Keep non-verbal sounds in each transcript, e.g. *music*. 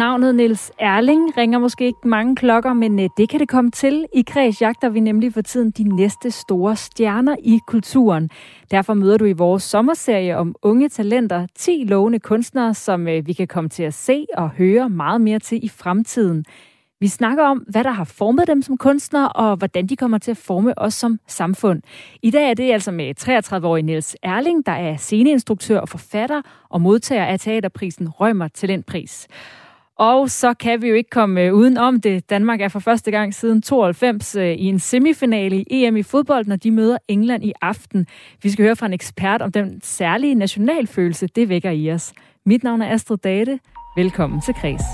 Navnet Niels Erling ringer måske ikke mange klokker, men øh, det kan det komme til. I Kreds jagter vi nemlig for tiden de næste store stjerner i kulturen. Derfor møder du i vores sommerserie om unge talenter 10 lovende kunstnere, som øh, vi kan komme til at se og høre meget mere til i fremtiden. Vi snakker om, hvad der har formet dem som kunstnere, og hvordan de kommer til at forme os som samfund. I dag er det altså med 33-årige Niels Erling, der er sceneinstruktør og forfatter og modtager af teaterprisen Rømer Talentpris. Og så kan vi jo ikke komme øh, uden om det. Danmark er for første gang siden 92 øh, i en semifinale i EM i fodbold, når de møder England i aften. Vi skal høre fra en ekspert om den særlige nationalfølelse, det vækker i os. Mit navn er Astrid Date. Velkommen til Kreds.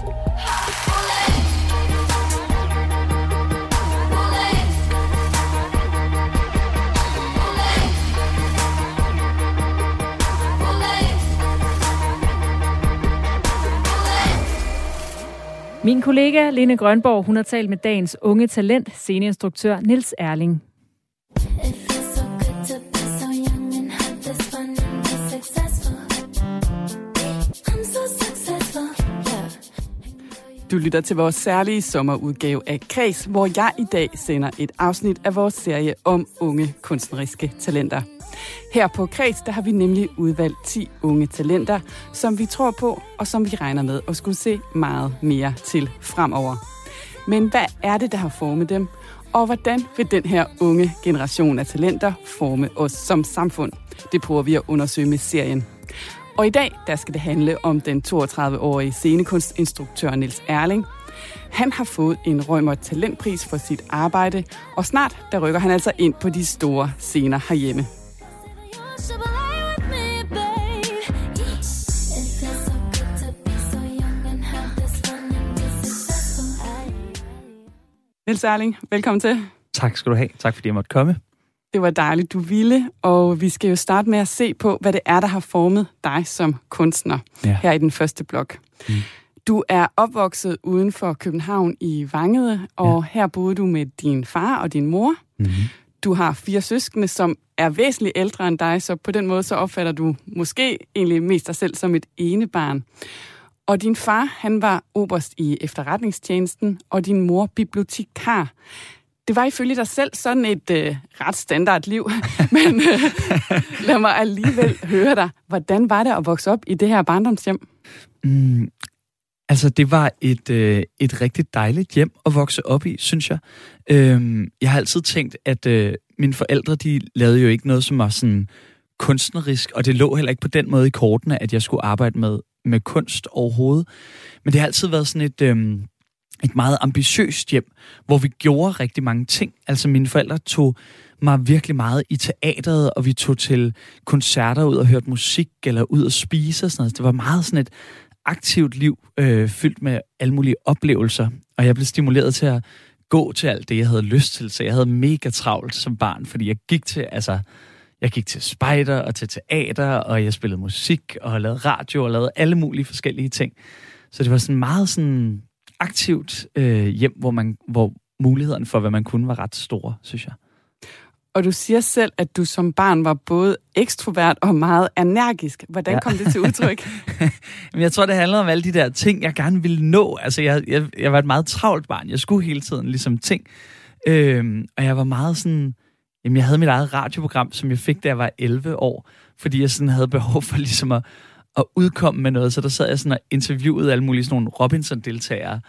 Min kollega Lene Grønborg, hun har talt med dagens unge talent, sceneinstruktør Nils Erling. Du lytter til vores særlige sommerudgave af Kreds, hvor jeg i dag sender et afsnit af vores serie om unge kunstneriske talenter. Her på Kreds, der har vi nemlig udvalgt 10 unge talenter, som vi tror på, og som vi regner med at skulle se meget mere til fremover. Men hvad er det, der har formet dem? Og hvordan vil den her unge generation af talenter forme os som samfund? Det prøver vi at undersøge med serien. Og i dag, der skal det handle om den 32-årige scenekunstinstruktør Niels Erling. Han har fået en Rømer Talentpris for sit arbejde, og snart der rykker han altså ind på de store scener herhjemme. Niels Erling, velkommen til. Tak skal du have. Tak fordi jeg måtte komme. Det var dejligt, du ville, og vi skal jo starte med at se på, hvad det er, der har formet dig som kunstner ja. her i den første blok. Mm. Du er opvokset uden for København i Vangede, og ja. her boede du med din far og din mor. Mm-hmm. Du har fire søskende, som er væsentligt ældre end dig, så på den måde så opfatter du måske egentlig mest dig selv som et ene barn. Og din far, han var oberst i efterretningstjenesten, og din mor bibliotekar. Det var ifølge dig selv sådan et øh, ret standard liv, *laughs* men øh, lad mig alligevel høre dig. Hvordan var det at vokse op i det her barndomshjem? Mm, altså, det var et, øh, et rigtig dejligt hjem at vokse op i, synes jeg. Øhm, jeg har altid tænkt, at øh, mine forældre, de lavede jo ikke noget, som var sådan kunstnerisk, og det lå heller ikke på den måde i kortene, at jeg skulle arbejde med, med kunst overhovedet. Men det har altid været sådan et... øhm, et meget ambitiøst hjem, hvor vi gjorde rigtig mange ting. Altså mine forældre tog mig virkelig meget i teateret, og vi tog til koncerter ud og hørte musik, eller ud og spise og sådan noget. Det var meget sådan et aktivt liv, øh, fyldt med alle mulige oplevelser. Og jeg blev stimuleret til at gå til alt det, jeg havde lyst til. Så jeg havde mega travlt som barn, fordi jeg gik til, altså, jeg gik til spejder og til teater, og jeg spillede musik og lavede radio og lavede alle mulige forskellige ting. Så det var sådan meget sådan aktivt øh, hjem, hvor, man, hvor mulighederne for, hvad man kunne, var ret store, synes jeg. Og du siger selv, at du som barn var både ekstrovert og meget energisk. Hvordan ja. kom det til udtryk? *laughs* Men jeg tror, det handlede om alle de der ting, jeg gerne ville nå. Altså, jeg, jeg, jeg var et meget travlt barn. Jeg skulle hele tiden ligesom ting. Øhm, og jeg var meget sådan... Jamen, jeg havde mit eget radioprogram, som jeg fik, da jeg var 11 år. Fordi jeg sådan havde behov for ligesom at at udkomme med noget. Så der sad jeg sådan og interviewede alle mulige sådan nogle Robinson-deltagere.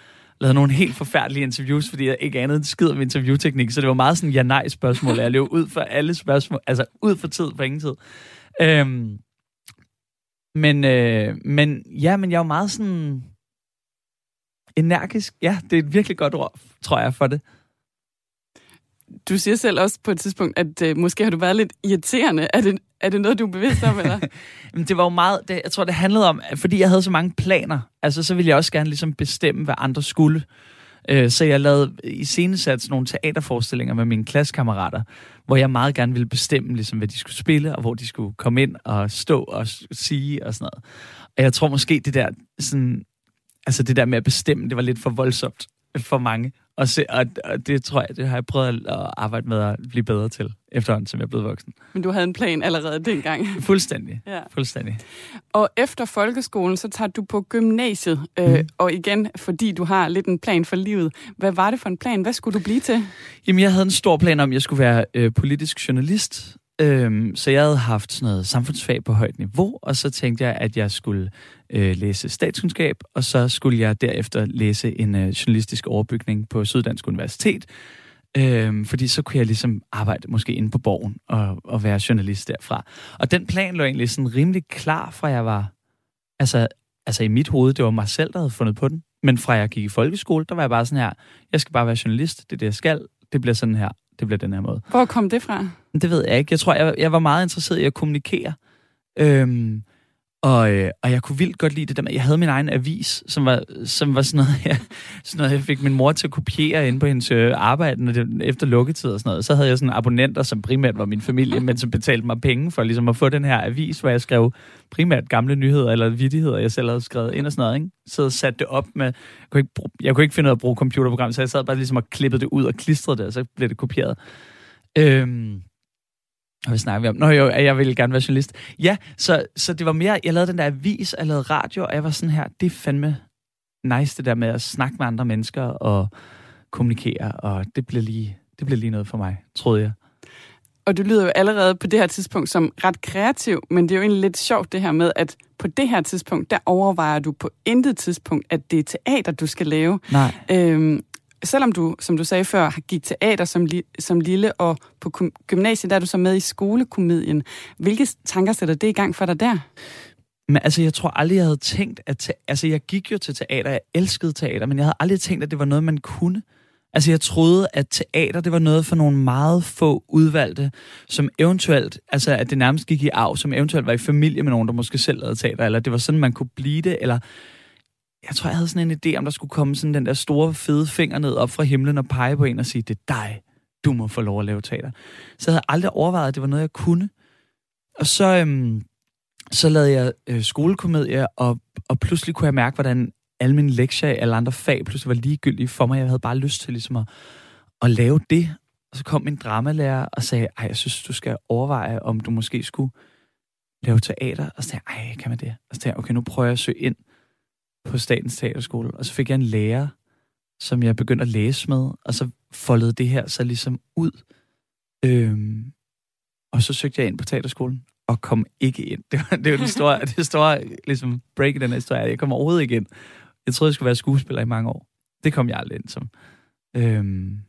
Lavede nogle helt forfærdelige interviews, fordi jeg ikke andet en skid om interviewteknik. Så det var meget sådan ja-nej-spørgsmål. Jeg løb ud for alle spørgsmål, altså ud for tid på ingen tid. Øhm, men, øh, men ja, men jeg var meget sådan energisk. Ja, det er et virkelig godt ord, tror jeg, for det. Du siger selv også på et tidspunkt, at øh, måske har du været lidt irriterende. Er det, er det noget, du er bevidst om, eller? *laughs* det var jo meget, det, jeg tror, det handlede om, fordi jeg havde så mange planer, altså så ville jeg også gerne ligesom bestemme, hvad andre skulle. Øh, så jeg lavede i scenesats nogle teaterforestillinger med mine klassekammerater, hvor jeg meget gerne ville bestemme, ligesom, hvad de skulle spille, og hvor de skulle komme ind og stå og sige og sådan noget. Og jeg tror måske, det der, sådan, altså det der med at bestemme, det var lidt for voldsomt for mange. Og, se, og, og det tror jeg, det har jeg prøvet at arbejde med at blive bedre til, efterhånden som jeg er blevet voksen. Men du havde en plan allerede dengang? *laughs* Fuldstændig. Ja. Fuldstændig. Og efter folkeskolen, så tager du på gymnasiet. Øh, mm. Og igen, fordi du har lidt en plan for livet. Hvad var det for en plan? Hvad skulle du blive til? Jamen, jeg havde en stor plan om, at jeg skulle være øh, politisk journalist. Øhm, så jeg havde haft sådan noget samfundsfag på højt niveau, og så tænkte jeg, at jeg skulle øh, læse statskundskab, og så skulle jeg derefter læse en øh, journalistisk overbygning på Syddansk Universitet, øhm, fordi så kunne jeg ligesom arbejde måske inde på borgen og, og være journalist derfra. Og den plan lå egentlig sådan rimelig klar, fra jeg var, altså, altså i mit hoved, det var mig selv, der havde fundet på den, men fra jeg gik i folkeskole, der var jeg bare sådan her, jeg skal bare være journalist, det er det, jeg skal, det bliver sådan her, det bliver den her måde. Hvor kom det fra? Det ved jeg ikke. Jeg tror, jeg, jeg var meget interesseret i at kommunikere. Øhm, og, øh, og jeg kunne vildt godt lide det der med, jeg havde min egen avis, som var, som var sådan, noget, *laughs* jeg, sådan noget, jeg fik min mor til at kopiere ind på hendes øh, arbejde når det, efter lukketid og sådan noget. Så havde jeg sådan abonnenter, som primært var min familie, men som betalte mig penge for ligesom at få den her avis, hvor jeg skrev primært gamle nyheder eller vidtigheder, jeg selv havde skrevet ind og sådan noget. Ikke? Så jeg satte det op med, jeg kunne, ikke, jeg kunne ikke finde ud af at bruge computerprogram, så jeg sad bare ligesom og klippede det ud og klistrede det, og så blev det kopieret. Øhm, og hvad snakker vi om? Nå jo, jeg ville gerne være journalist. Ja, så, så det var mere, jeg lavede den der avis, jeg lavede radio, og jeg var sådan her, det er fandme nice det der med at snakke med andre mennesker og kommunikere, og det blev lige, det blev lige noget for mig, troede jeg. Og du lyder jo allerede på det her tidspunkt som ret kreativ, men det er jo egentlig lidt sjovt det her med, at på det her tidspunkt, der overvejer du på intet tidspunkt, at det er teater, du skal lave. Nej. Øhm, selvom du, som du sagde før, har gik teater som, li, som lille, og på gymnasiet der er du så med i skolekomedien. Hvilke tanker sætter det i gang for dig der? Men altså, jeg tror aldrig, jeg havde tænkt, at... Altså, jeg gik jo til teater, jeg elskede teater, men jeg havde aldrig tænkt, at det var noget, man kunne. Altså, jeg troede, at teater, det var noget for nogle meget få udvalgte, som eventuelt, altså, at det nærmest gik i arv, som eventuelt var i familie med nogen, der måske selv lavede teater, eller det var sådan, man kunne blive det, eller jeg tror, jeg havde sådan en idé, om der skulle komme sådan den der store, fede finger ned op fra himlen og pege på en og sige, det er dig, du må få lov at lave teater. Så jeg havde aldrig overvejet, at det var noget, jeg kunne. Og så, øhm, så lavede jeg øh, skolekomedie, og, og pludselig kunne jeg mærke, hvordan alle mine lektier eller andre fag pludselig var ligegyldige for mig. Jeg havde bare lyst til ligesom at, at lave det. Og så kom min dramalærer og sagde, ej, jeg synes, du skal overveje, om du måske skulle lave teater. Og så sagde jeg, ej, kan man det? Og så sagde jeg, okay, nu prøver jeg at søge ind på Statens Teaterskole, og så fik jeg en lærer, som jeg begyndte at læse med, og så foldede det her så ligesom ud. Øhm, og så søgte jeg ind på teaterskolen, og kom ikke ind. Det var, det var den store, det store ligesom break i den her historie. Jeg kom overhovedet ikke ind. Jeg troede, jeg skulle være skuespiller i mange år. Det kom jeg aldrig ind som. Øhm,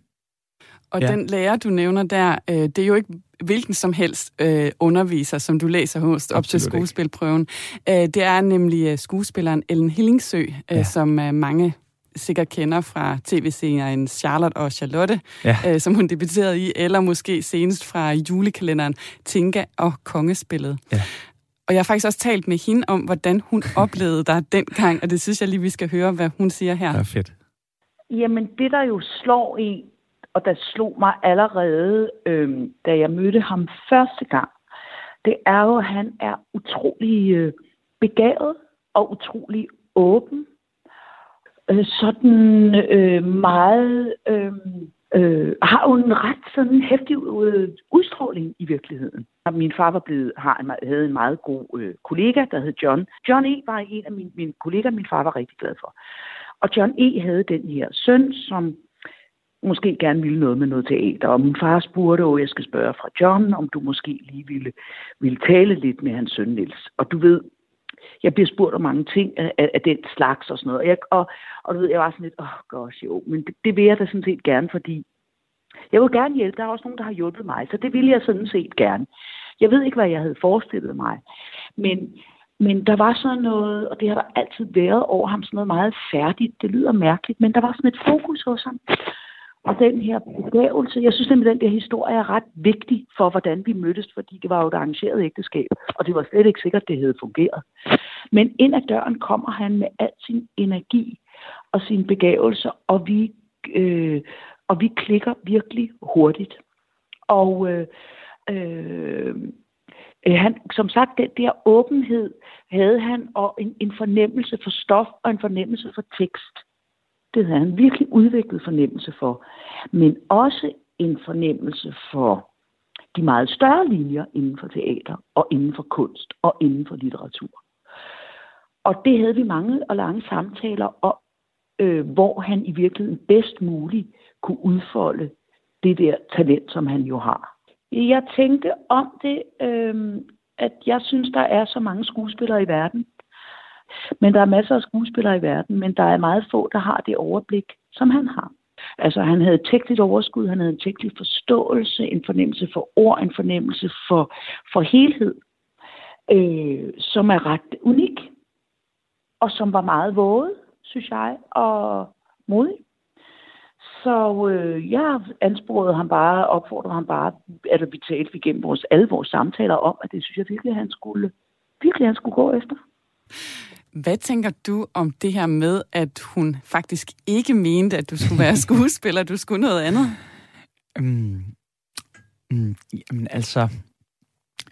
og ja. den lærer, du nævner der, øh, det er jo ikke hvilken som helst øh, underviser, som du læser hos op til skuespilprøven. Øh, det er nemlig øh, skuespilleren Ellen Hillingsø, øh, ja. som øh, mange sikkert kender fra tv-serien Charlotte og Charlotte, ja. øh, som hun debuterede i, eller måske senest fra julekalenderen Tinka og Kongespillet. Ja. Og jeg har faktisk også talt med hende om, hvordan hun *laughs* oplevede dig dengang, og det synes jeg lige, vi skal høre, hvad hun siger her. Det er fedt. Jamen, det der jo slår i, og der slog mig allerede, øh, da jeg mødte ham første gang, det er jo, at han er utrolig øh, begavet og utrolig åben. Øh, sådan øh, meget... Øh, øh, har jo en ret sådan hæftig øh, udstråling i virkeligheden. Min far var blevet, har en, havde en meget god øh, kollega, der hed John. John E. var en af mine, mine kollegaer, min far var rigtig glad for. Og John E. havde den her søn, som måske gerne ville noget med noget teater. Og min far spurgte, og jeg skal spørge fra John, om du måske lige ville, ville tale lidt med hans søn Niels. Og du ved, jeg bliver spurgt om mange ting af, af, af den slags og sådan noget. Og, jeg, og, og du ved, jeg var sådan lidt, åh oh, gosh, jo, men det, det vil jeg da sådan set gerne, fordi jeg vil gerne hjælpe. Der er også nogen, der har hjulpet mig, så det vil jeg sådan set gerne. Jeg ved ikke, hvad jeg havde forestillet mig, men, men der var sådan noget, og det har der altid været over ham, sådan noget meget færdigt. Det lyder mærkeligt, men der var sådan et fokus hos ham. Og den her begævelse, jeg synes nemlig, den der historie er ret vigtig for, hvordan vi mødtes, fordi det var jo et arrangeret ægteskab, og det var slet ikke sikkert, at det havde fungeret. Men ind ad døren kommer han med al sin energi og sin begævelse, og vi øh, og vi klikker virkelig hurtigt. Og øh, øh, han, som sagt, den der åbenhed havde han, og en, en fornemmelse for stof og en fornemmelse for tekst. Det havde han virkelig udviklet fornemmelse for. Men også en fornemmelse for de meget større linjer inden for teater, og inden for kunst, og inden for litteratur. Og det havde vi mange og lange samtaler om, øh, hvor han i virkeligheden bedst muligt kunne udfolde det der talent, som han jo har. Jeg tænkte om det, øh, at jeg synes, der er så mange skuespillere i verden. Men der er masser af skuespillere i verden, men der er meget få, der har det overblik, som han har. Altså han havde teknisk overskud, han havde en teknisk forståelse, en fornemmelse for ord, en fornemmelse for, for helhed, øh, som er ret unik, og som var meget våget, synes jeg, og modig. Så øh, jeg ansporede ham bare, opfordrede ham bare, at vi talte igennem vores, alle vores samtaler om, at det synes jeg virkelig, han skulle, virkelig, han skulle gå efter. Hvad tænker du om det her med, at hun faktisk ikke mente, at du skulle være *laughs* skuespiller, du skulle noget andet? Um, um, jamen altså,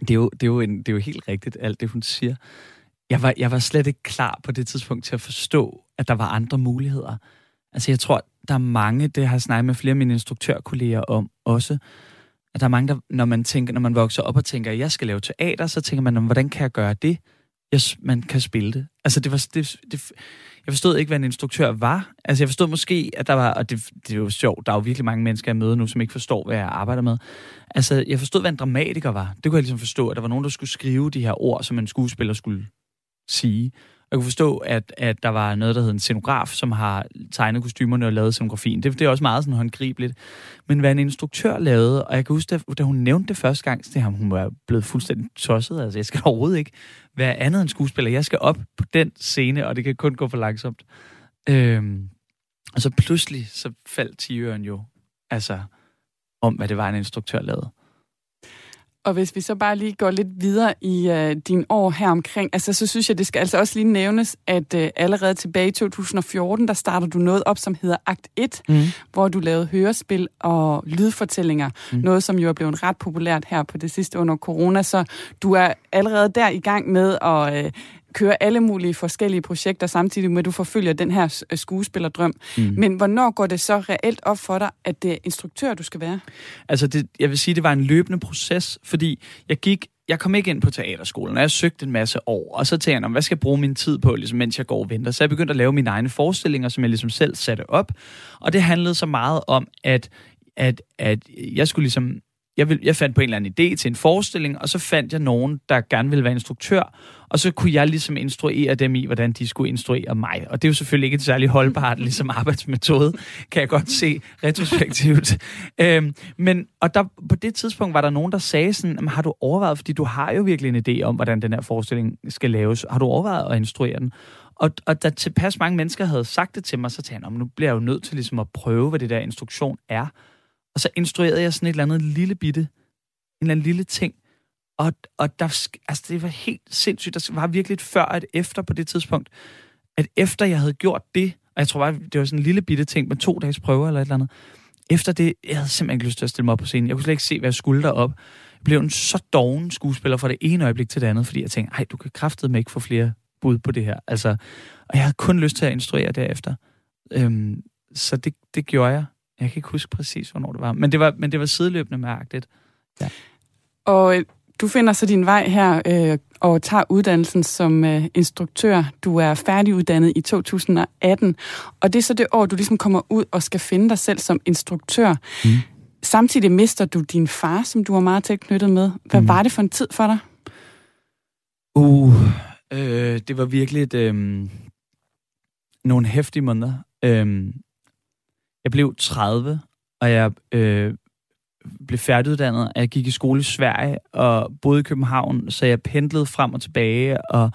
det er, jo, det, er jo en, det er jo helt rigtigt, alt det hun siger. Jeg var, jeg var slet ikke klar på det tidspunkt til at forstå, at der var andre muligheder. Altså jeg tror, der er mange, det har jeg snakket med flere af mine instruktørkolleger om også, at der er mange, der, når man, tænker, når man vokser op og tænker, at jeg skal lave teater, så tænker man, hvordan kan jeg gøre det? Yes, man kan spille det. Altså, det var, det, det, jeg forstod ikke, hvad en instruktør var. Altså, jeg forstod måske, at der var, og det, det er jo sjovt, der er jo virkelig mange mennesker, jeg møder nu, som ikke forstår, hvad jeg arbejder med. Altså, jeg forstod, hvad en dramatiker var. Det kunne jeg ligesom forstå, at der var nogen, der skulle skrive de her ord, som en skuespiller skulle sige. Jeg kunne forstå, at, at der var noget, der hed en scenograf, som har tegnet kostymerne og lavet scenografien. Det, det er også meget sådan håndgribeligt. Men hvad en instruktør lavede, og jeg kan huske, da, da hun nævnte det første gang, til ham, hun var blevet fuldstændig tosset. Altså, jeg skal *laughs* overhovedet ikke være andet end skuespiller. Jeg skal op på den scene, og det kan kun gå for langsomt. Øhm, og så pludselig, så faldt tiøren jo altså om, hvad det var, en instruktør lavede. Og hvis vi så bare lige går lidt videre i uh, din år her omkring, altså så synes jeg, det skal altså også lige nævnes, at uh, allerede tilbage i 2014, der starter du noget op, som hedder Akt 1, mm. hvor du lavede hørespil og lydfortællinger. Mm. Noget, som jo er blevet ret populært her på det sidste under corona. Så du er allerede der i gang med at uh, køre alle mulige forskellige projekter, samtidig med, at du forfølger den her øh, skuespillerdrøm. Mm. Men hvornår går det så reelt op for dig, at det er instruktør, du skal være? Altså, det, jeg vil sige, det var en løbende proces, fordi jeg gik jeg kom ikke ind på teaterskolen, og jeg søgte en masse år, og så tænkte jeg, hvad skal jeg bruge min tid på, ligesom, mens jeg går og venter? Så jeg begyndte at lave mine egne forestillinger, som jeg ligesom selv satte op, og det handlede så meget om, at, at, at jeg skulle ligesom jeg, vil, jeg fandt på en eller anden idé til en forestilling, og så fandt jeg nogen, der gerne ville være instruktør, og så kunne jeg ligesom instruere dem i, hvordan de skulle instruere mig. Og det er jo selvfølgelig ikke et særligt holdbart ligesom arbejdsmetode, kan jeg godt se retrospektivt. øhm, men, og der, på det tidspunkt var der nogen, der sagde sådan, har du overvejet, fordi du har jo virkelig en idé om, hvordan den her forestilling skal laves, har du overvejet at instruere den? Og, og da tilpas mange mennesker havde sagt det til mig, så tænkte jeg, nu bliver jeg jo nødt til ligesom at prøve, hvad det der instruktion er. Og så instruerede jeg sådan et eller andet lille bitte, en eller anden lille ting. Og, og der, altså det var helt sindssygt. Der var virkelig et før og et efter på det tidspunkt. At efter jeg havde gjort det, og jeg tror bare, det var sådan en lille bitte ting med to dages prøver eller et eller andet. Efter det, jeg havde simpelthen ikke lyst til at stille mig op på scenen. Jeg kunne slet ikke se, hvad jeg skulle derop. Jeg blev en så doven skuespiller fra det ene øjeblik til det andet, fordi jeg tænkte, ej, du kan kraftedeme ikke få flere bud på det her. Altså, og jeg havde kun lyst til at instruere derefter. Øhm, så det, det gjorde jeg. Jeg kan ikke huske præcis, hvornår det var. Men det var, men det var sideløbende mærkeligt. Ja. Og øh, du finder så din vej her øh, og tager uddannelsen som øh, instruktør. Du er færdiguddannet i 2018, og det er så det år, du ligesom kommer ud og skal finde dig selv som instruktør. Mm. Samtidig mister du din far, som du var meget tæt knyttet med. Hvad mm. var det for en tid for dig? Uh, øh, det var virkelig et, øh, nogle hæftige måneder. Øh, jeg blev 30, og jeg øh, blev færdiguddannet, jeg gik i skole i Sverige og boede i København, så jeg pendlede frem og tilbage og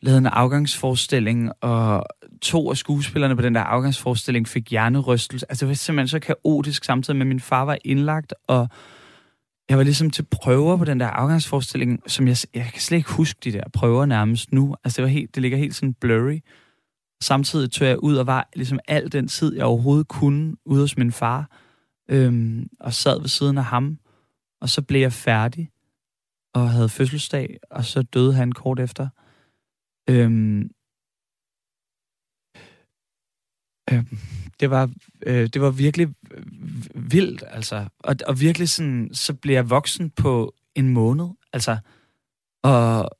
lavede en afgangsforestilling, og to af skuespillerne på den der afgangsforestilling fik hjernerystelse. Altså det var simpelthen så kaotisk samtidig med, at min far var indlagt, og jeg var ligesom til prøver på den der afgangsforestilling, som jeg, jeg kan slet ikke huske de der prøver nærmest nu. Altså det, var helt, det ligger helt sådan blurry. Samtidig tog jeg ud og var ligesom al den tid, jeg overhovedet kunne, ude hos min far, øhm, og sad ved siden af ham. Og så blev jeg færdig, og havde fødselsdag, og så døde han kort efter. Øhm, øhm, det var, øh, det var virkelig vildt, altså. Og, og virkelig sådan, så blev jeg voksen på en måned, altså. Og,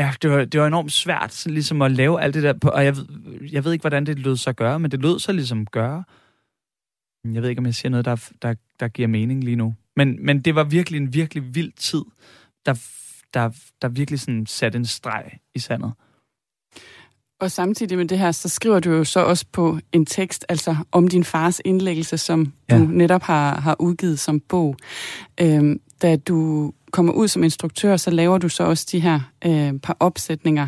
Ja, det var, det var enormt svært sådan ligesom at lave alt det der. På, og jeg, jeg ved ikke, hvordan det lød sig gøre, men det lød sig ligesom gøre. Jeg ved ikke, om jeg siger noget, der, der, der giver mening lige nu. Men, men det var virkelig en virkelig vild tid, der, der, der virkelig sådan satte en streg i sandet. Og samtidig med det her, så skriver du jo så også på en tekst, altså om din fars indlæggelse, som ja. du netop har, har udgivet som bog. Øhm, da du kommer ud som instruktør, så laver du så også de her øh, par opsætninger.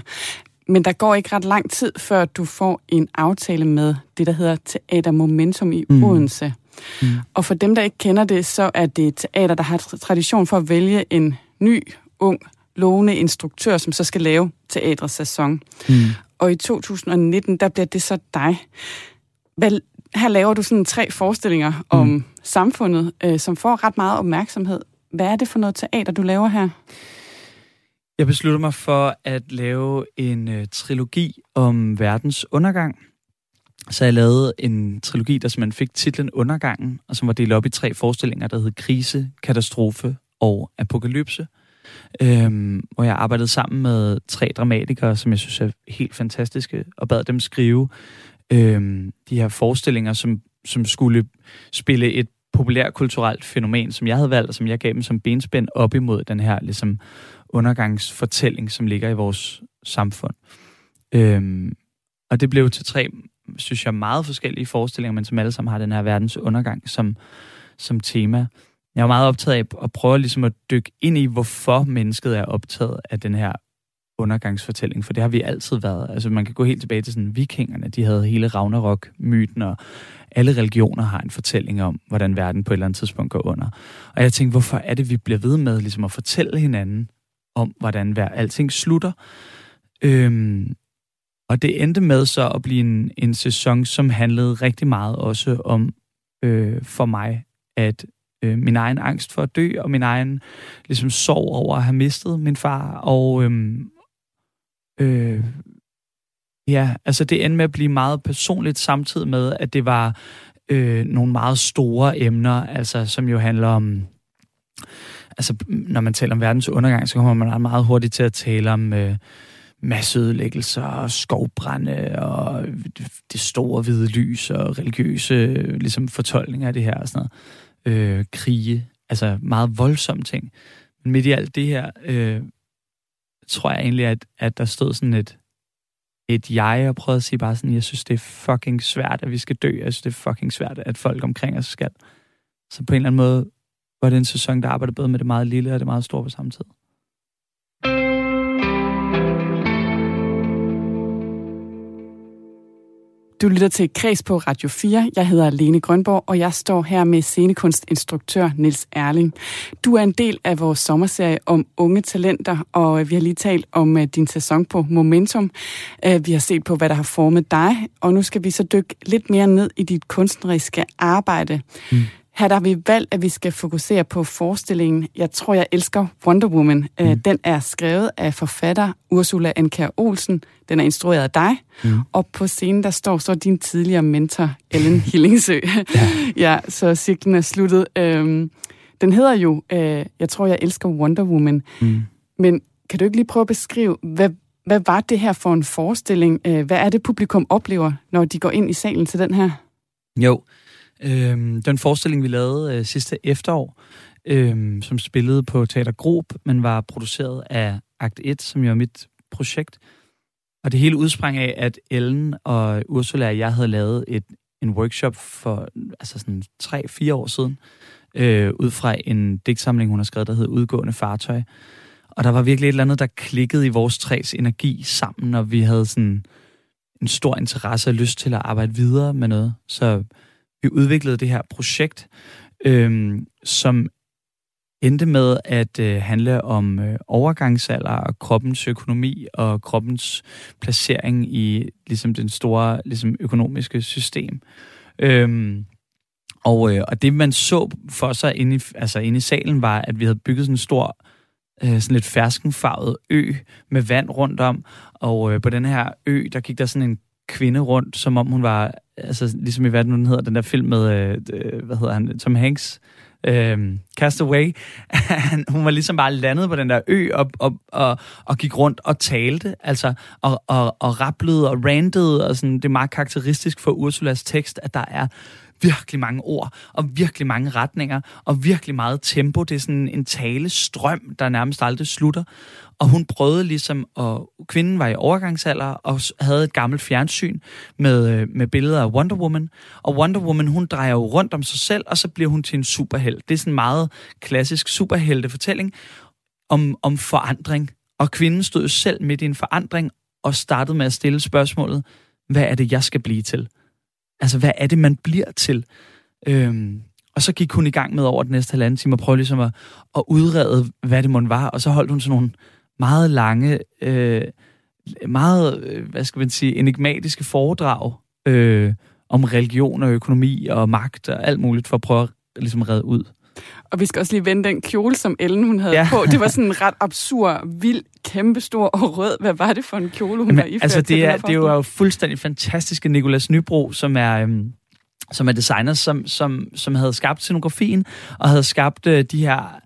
Men der går ikke ret lang tid, før du får en aftale med det, der hedder Teater Momentum i mm. Odense. Mm. Og for dem, der ikke kender det, så er det et teater, der har tradition for at vælge en ny, ung, lovende instruktør, som så skal lave teatrets sæson. Mm. Og i 2019, der bliver det så dig. Hvad, her laver du sådan tre forestillinger om mm. samfundet, øh, som får ret meget opmærksomhed. Hvad er det for noget teater, du laver her? Jeg beslutter mig for at lave en øh, trilogi om verdens undergang. Så jeg lavede en trilogi, der simpelthen fik titlen Undergangen, og som var delt op i tre forestillinger, der hed Krise, Katastrofe og Apokalypse. Øhm, hvor jeg arbejdede sammen med tre dramatikere, som jeg synes er helt fantastiske, og bad dem skrive øhm, de her forestillinger, som, som skulle spille et populærkulturelt fænomen, som jeg havde valgt, og som jeg gav dem som benspænd op imod den her ligesom, undergangsfortælling, som ligger i vores samfund. Øhm, og det blev til tre, synes jeg, meget forskellige forestillinger, men som alle sammen har den her verdens undergang som, som tema. Jeg var meget optaget af at prøve ligesom at dykke ind i, hvorfor mennesket er optaget af den her undergangsfortælling, for det har vi altid været. Altså man kan gå helt tilbage til sådan vikingerne, de havde hele Ragnarok-myten, og alle religioner har en fortælling om, hvordan verden på et eller andet tidspunkt går under. Og jeg tænkte, hvorfor er det, vi bliver ved med ligesom at fortælle hinanden om, hvordan hver, alting slutter? Øhm, og det endte med så at blive en, en sæson, som handlede rigtig meget også om, øh, for mig, at øh, min egen angst for at dø, og min egen ligesom, sorg over at have mistet min far, og, øhm, øh, ja, altså det endte med at blive meget personligt samtidig med, at det var øh, nogle meget store emner, altså som jo handler om altså, når man taler om verdens undergang, så kommer man meget hurtigt til at tale om øh, masseødelæggelser, skovbrænde og det store hvide lys og religiøse ligesom, fortolkninger af det her og sådan noget. Øh, krige, altså meget voldsomme ting. Men midt i alt det her, øh, tror jeg egentlig, at, at der stod sådan et, et jeg, og prøvede at sige bare sådan, jeg synes, det er fucking svært, at vi skal dø. Jeg synes, det er fucking svært, at folk omkring os skal. Så på en eller anden måde var det en sæson, der arbejdede både med det meget lille og det meget store på samme tid. Du lytter til Kreds på Radio 4. Jeg hedder Lene Grønborg, og jeg står her med scenekunstinstruktør Nils Erling. Du er en del af vores sommerserie om unge talenter, og øh, vi har lige talt om øh, din sæson på Momentum. Øh, vi har set på, hvad der har formet dig, og nu skal vi så dykke lidt mere ned i dit kunstneriske arbejde. Mm. Her der har vi valgt, at vi skal fokusere på forestillingen Jeg tror, jeg elsker Wonder Woman. Øh, mm. Den er skrevet af forfatter Ursula Anker Olsen. Den er instrueret af dig. Mm. Og på scenen, der står så din tidligere mentor, Ellen *laughs* Hillingsø. ja. ja, så cirklen er sluttet. Øhm, den hedder jo øh, Jeg tror, jeg elsker Wonder Woman. Mm. Men kan du ikke lige prøve at beskrive, hvad, hvad var det her for en forestilling? Øh, hvad er det, publikum oplever, når de går ind i salen til den her? Jo, Øh, Øhm, den forestilling, vi lavede øh, sidste efterår, øhm, som spillede på Teater Grob, men var produceret af Akt 1, som jo er mit projekt. Og det hele udsprang af, at Ellen og Ursula og jeg havde lavet et, en workshop for altså sådan 3-4 år siden, øh, ud fra en digtsamling, hun har skrevet, der hed Udgående Fartøj. Og der var virkelig et eller andet, der klikkede i vores træs energi sammen, og vi havde sådan en stor interesse og lyst til at arbejde videre med noget. Så vi udviklede det her projekt, øh, som endte med at øh, handle om øh, overgangsalder og kroppens økonomi og kroppens placering i ligesom den store ligesom økonomiske system. Øhm, og, øh, og det man så for sig inde i, altså inde i salen var, at vi havde bygget sådan en stor øh, sådan lidt ferskenfarvet ø med vand rundt om, og øh, på den her ø, der gik der sådan en kvinde rundt, som om hun var, altså ligesom i hvad den hedder, den der film med, øh, hvad hedder han, Tom Hanks, øh, Castaway. *laughs* hun var ligesom bare landet på den der ø og, og, og, og gik rundt og talte, altså, og, og, og rapplede og randede, og sådan, det er meget karakteristisk for Ursulas tekst, at der er virkelig mange ord, og virkelig mange retninger, og virkelig meget tempo. Det er sådan en talestrøm, der nærmest aldrig slutter. Og hun prøvede ligesom, og kvinden var i overgangsalder, og havde et gammelt fjernsyn med, øh, med billeder af Wonder Woman. Og Wonder Woman, hun drejer jo rundt om sig selv, og så bliver hun til en superhelt. Det er sådan en meget klassisk superheltefortælling om, om forandring. Og kvinden stod jo selv midt i en forandring, og startede med at stille spørgsmålet, hvad er det, jeg skal blive til? Altså, hvad er det, man bliver til? Øhm, og så gik hun i gang med over den næste halvanden time og prøve ligesom at, at udrede, hvad det måtte var. Og så holdt hun sådan nogle meget lange, øh, meget, øh, hvad skal man sige, enigmatiske foredrag øh, om religion og økonomi og magt og alt muligt for at prøve at ligesom redde ud. Og vi skal også lige vende den kjole, som Ellen hun havde ja. på. Det var *laughs* sådan en ret absurd, vild, kæmpestor og rød. Hvad var det for en kjole, hun Jamen, var iført altså, det er, det er jo fuldstændig fantastiske Nikolas Nybro, som er... Øhm, som er designer, som, som, som havde skabt scenografien, og havde skabt øh, de her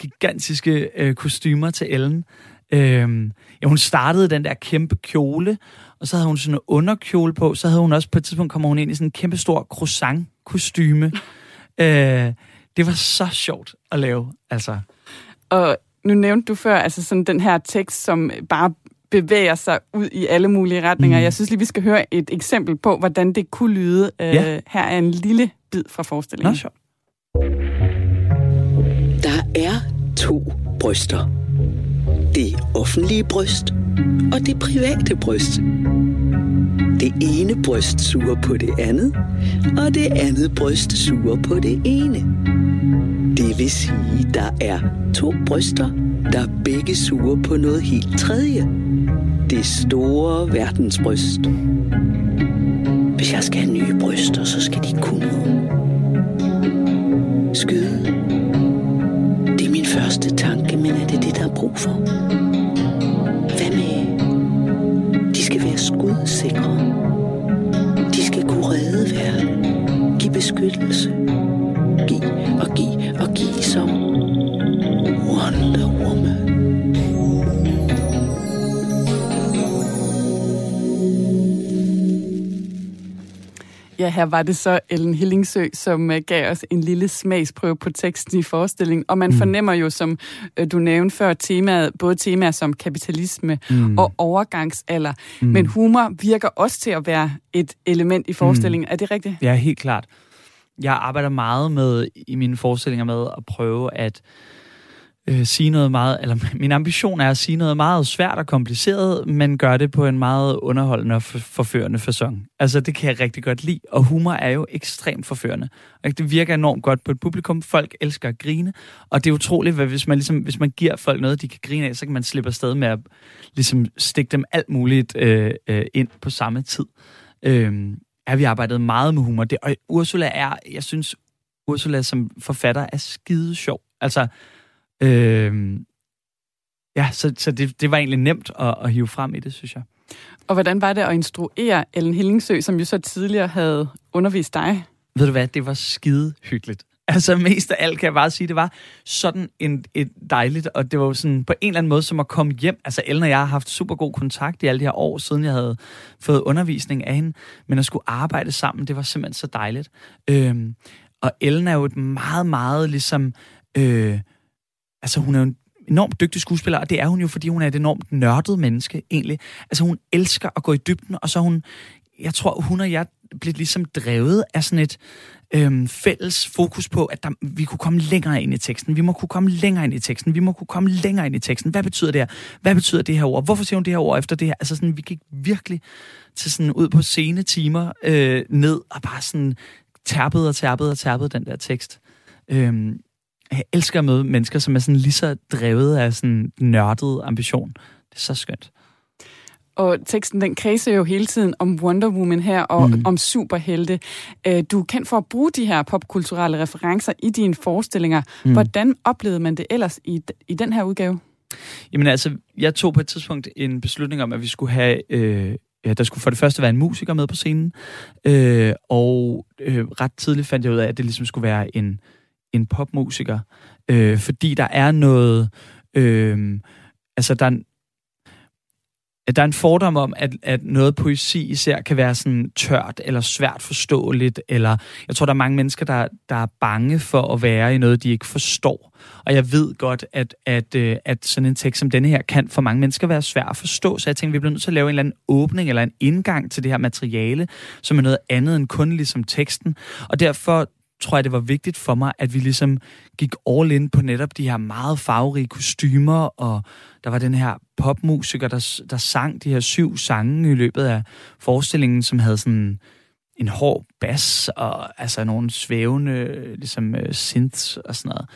gigantiske øh, kostymer til Ellen. Øhm, ja, hun startede den der kæmpe kjole, og så havde hun sådan en underkjole på, så havde hun også på et tidspunkt kommer hun ind i sådan en kæmpe stor croissant-kostyme. *laughs* øh, det var så sjovt at lave, altså. Og nu nævnte du før, altså sådan den her tekst, som bare bevæger sig ud i alle mulige retninger. Mm. Jeg synes lige, vi skal høre et eksempel på, hvordan det kunne lyde. Ja. Uh, her er en lille bid fra forestillingen. Nå, sjovt. Der er to bryster. Det offentlige bryst og det private bryst. Det ene bryst suger på det andet, og det andet bryst suger på det ene. Det vil sige, der er to bryster, der begge suger på noget helt tredje. Det store verdensbryst. Hvis jeg skal have nye bryster, så skal de kunne skyde. Det er min første tanke, men er det det, der er brug for? Hvad med? De skal være skudsikre. De skal kunne redde verden. Give beskyttelse. Ja, her var det så Ellen Hillingsø, som uh, gav os en lille smagsprøve på teksten i forestillingen. Og man mm. fornemmer jo, som uh, du nævnte før, temaet, både temaer som kapitalisme mm. og overgangsalder. Mm. Men humor virker også til at være et element i forestillingen. Mm. Er det rigtigt? Ja, helt klart. Jeg arbejder meget med i mine forestillinger med at prøve at øh, sige noget meget, eller *laughs* min ambition er at sige noget meget svært og kompliceret, men gør det på en meget underholdende og forførende fasong. Altså, det kan jeg rigtig godt lide, og humor er jo ekstremt forførende. Og det virker enormt godt på et publikum. Folk elsker at grine, og det er utroligt, hvad hvis man, ligesom, hvis man giver folk noget, de kan grine af, så kan man slippe afsted med at ligesom, stikke dem alt muligt øh, øh, ind på samme tid. Øh, er vi arbejdet meget med humor. Det, og Ursula er, jeg synes, Ursula som forfatter er skide sjov. Altså, øh, ja, så, så det, det var egentlig nemt at, at hive frem i det, synes jeg. Og hvordan var det at instruere Ellen Hillingsø, som jo så tidligere havde undervist dig? Ved du hvad, det var skide hyggeligt. Altså mest af alt kan jeg bare sige, det var sådan en, et dejligt, og det var jo sådan på en eller anden måde som at komme hjem. Altså Ellen og jeg har haft super god kontakt i alle de her år, siden jeg havde fået undervisning af hende, men at skulle arbejde sammen, det var simpelthen så dejligt. Øhm, og Ellen er jo et meget, meget ligesom, øh, altså hun er jo en enormt dygtig skuespiller, og det er hun jo, fordi hun er et enormt nørdet menneske, egentlig. Altså hun elsker at gå i dybden, og så hun, jeg tror, hun og jeg blev ligesom drevet af sådan et øhm, fælles fokus på, at der, vi kunne komme længere ind i teksten. Vi må kunne komme længere ind i teksten. Vi må kunne komme længere ind i teksten. Hvad betyder det her? Hvad betyder det her ord? Hvorfor siger hun det her ord efter det her? Altså sådan, vi gik virkelig til sådan ud på sene timer øh, ned og bare sådan tærpede og tærpede og tærpede den der tekst. Øhm, jeg elsker at møde mennesker, som er sådan lige så drevet af sådan nørdet ambition. Det er så skønt. Og teksten, den kredser jo hele tiden om Wonder Woman her, og mm. om superhelte. Øh, du er kendt for at bruge de her popkulturelle referencer i dine forestillinger. Mm. Hvordan oplevede man det ellers i, i den her udgave? Jamen altså, jeg tog på et tidspunkt en beslutning om, at vi skulle have... Øh, ja, der skulle for det første være en musiker med på scenen, øh, og øh, ret tidligt fandt jeg ud af, at det ligesom skulle være en, en popmusiker, øh, fordi der er noget... Øh, altså, der er, en, der er en fordom om, at, at noget poesi især kan være sådan tørt eller svært forståeligt, eller jeg tror, der er mange mennesker, der, der er bange for at være i noget, de ikke forstår. Og jeg ved godt, at, at, øh, at sådan en tekst som denne her kan for mange mennesker være svær at forstå, så jeg tænkte, vi bliver nødt til at lave en eller anden åbning eller en indgang til det her materiale, som er noget andet end kun ligesom teksten. Og derfor tror jeg, det var vigtigt for mig, at vi ligesom gik all in på netop de her meget farverige kostymer, og der var den her popmusiker, der, der sang de her syv sange i løbet af forestillingen, som havde sådan en hård bas, og altså nogle svævende ligesom, øh, synths og sådan noget.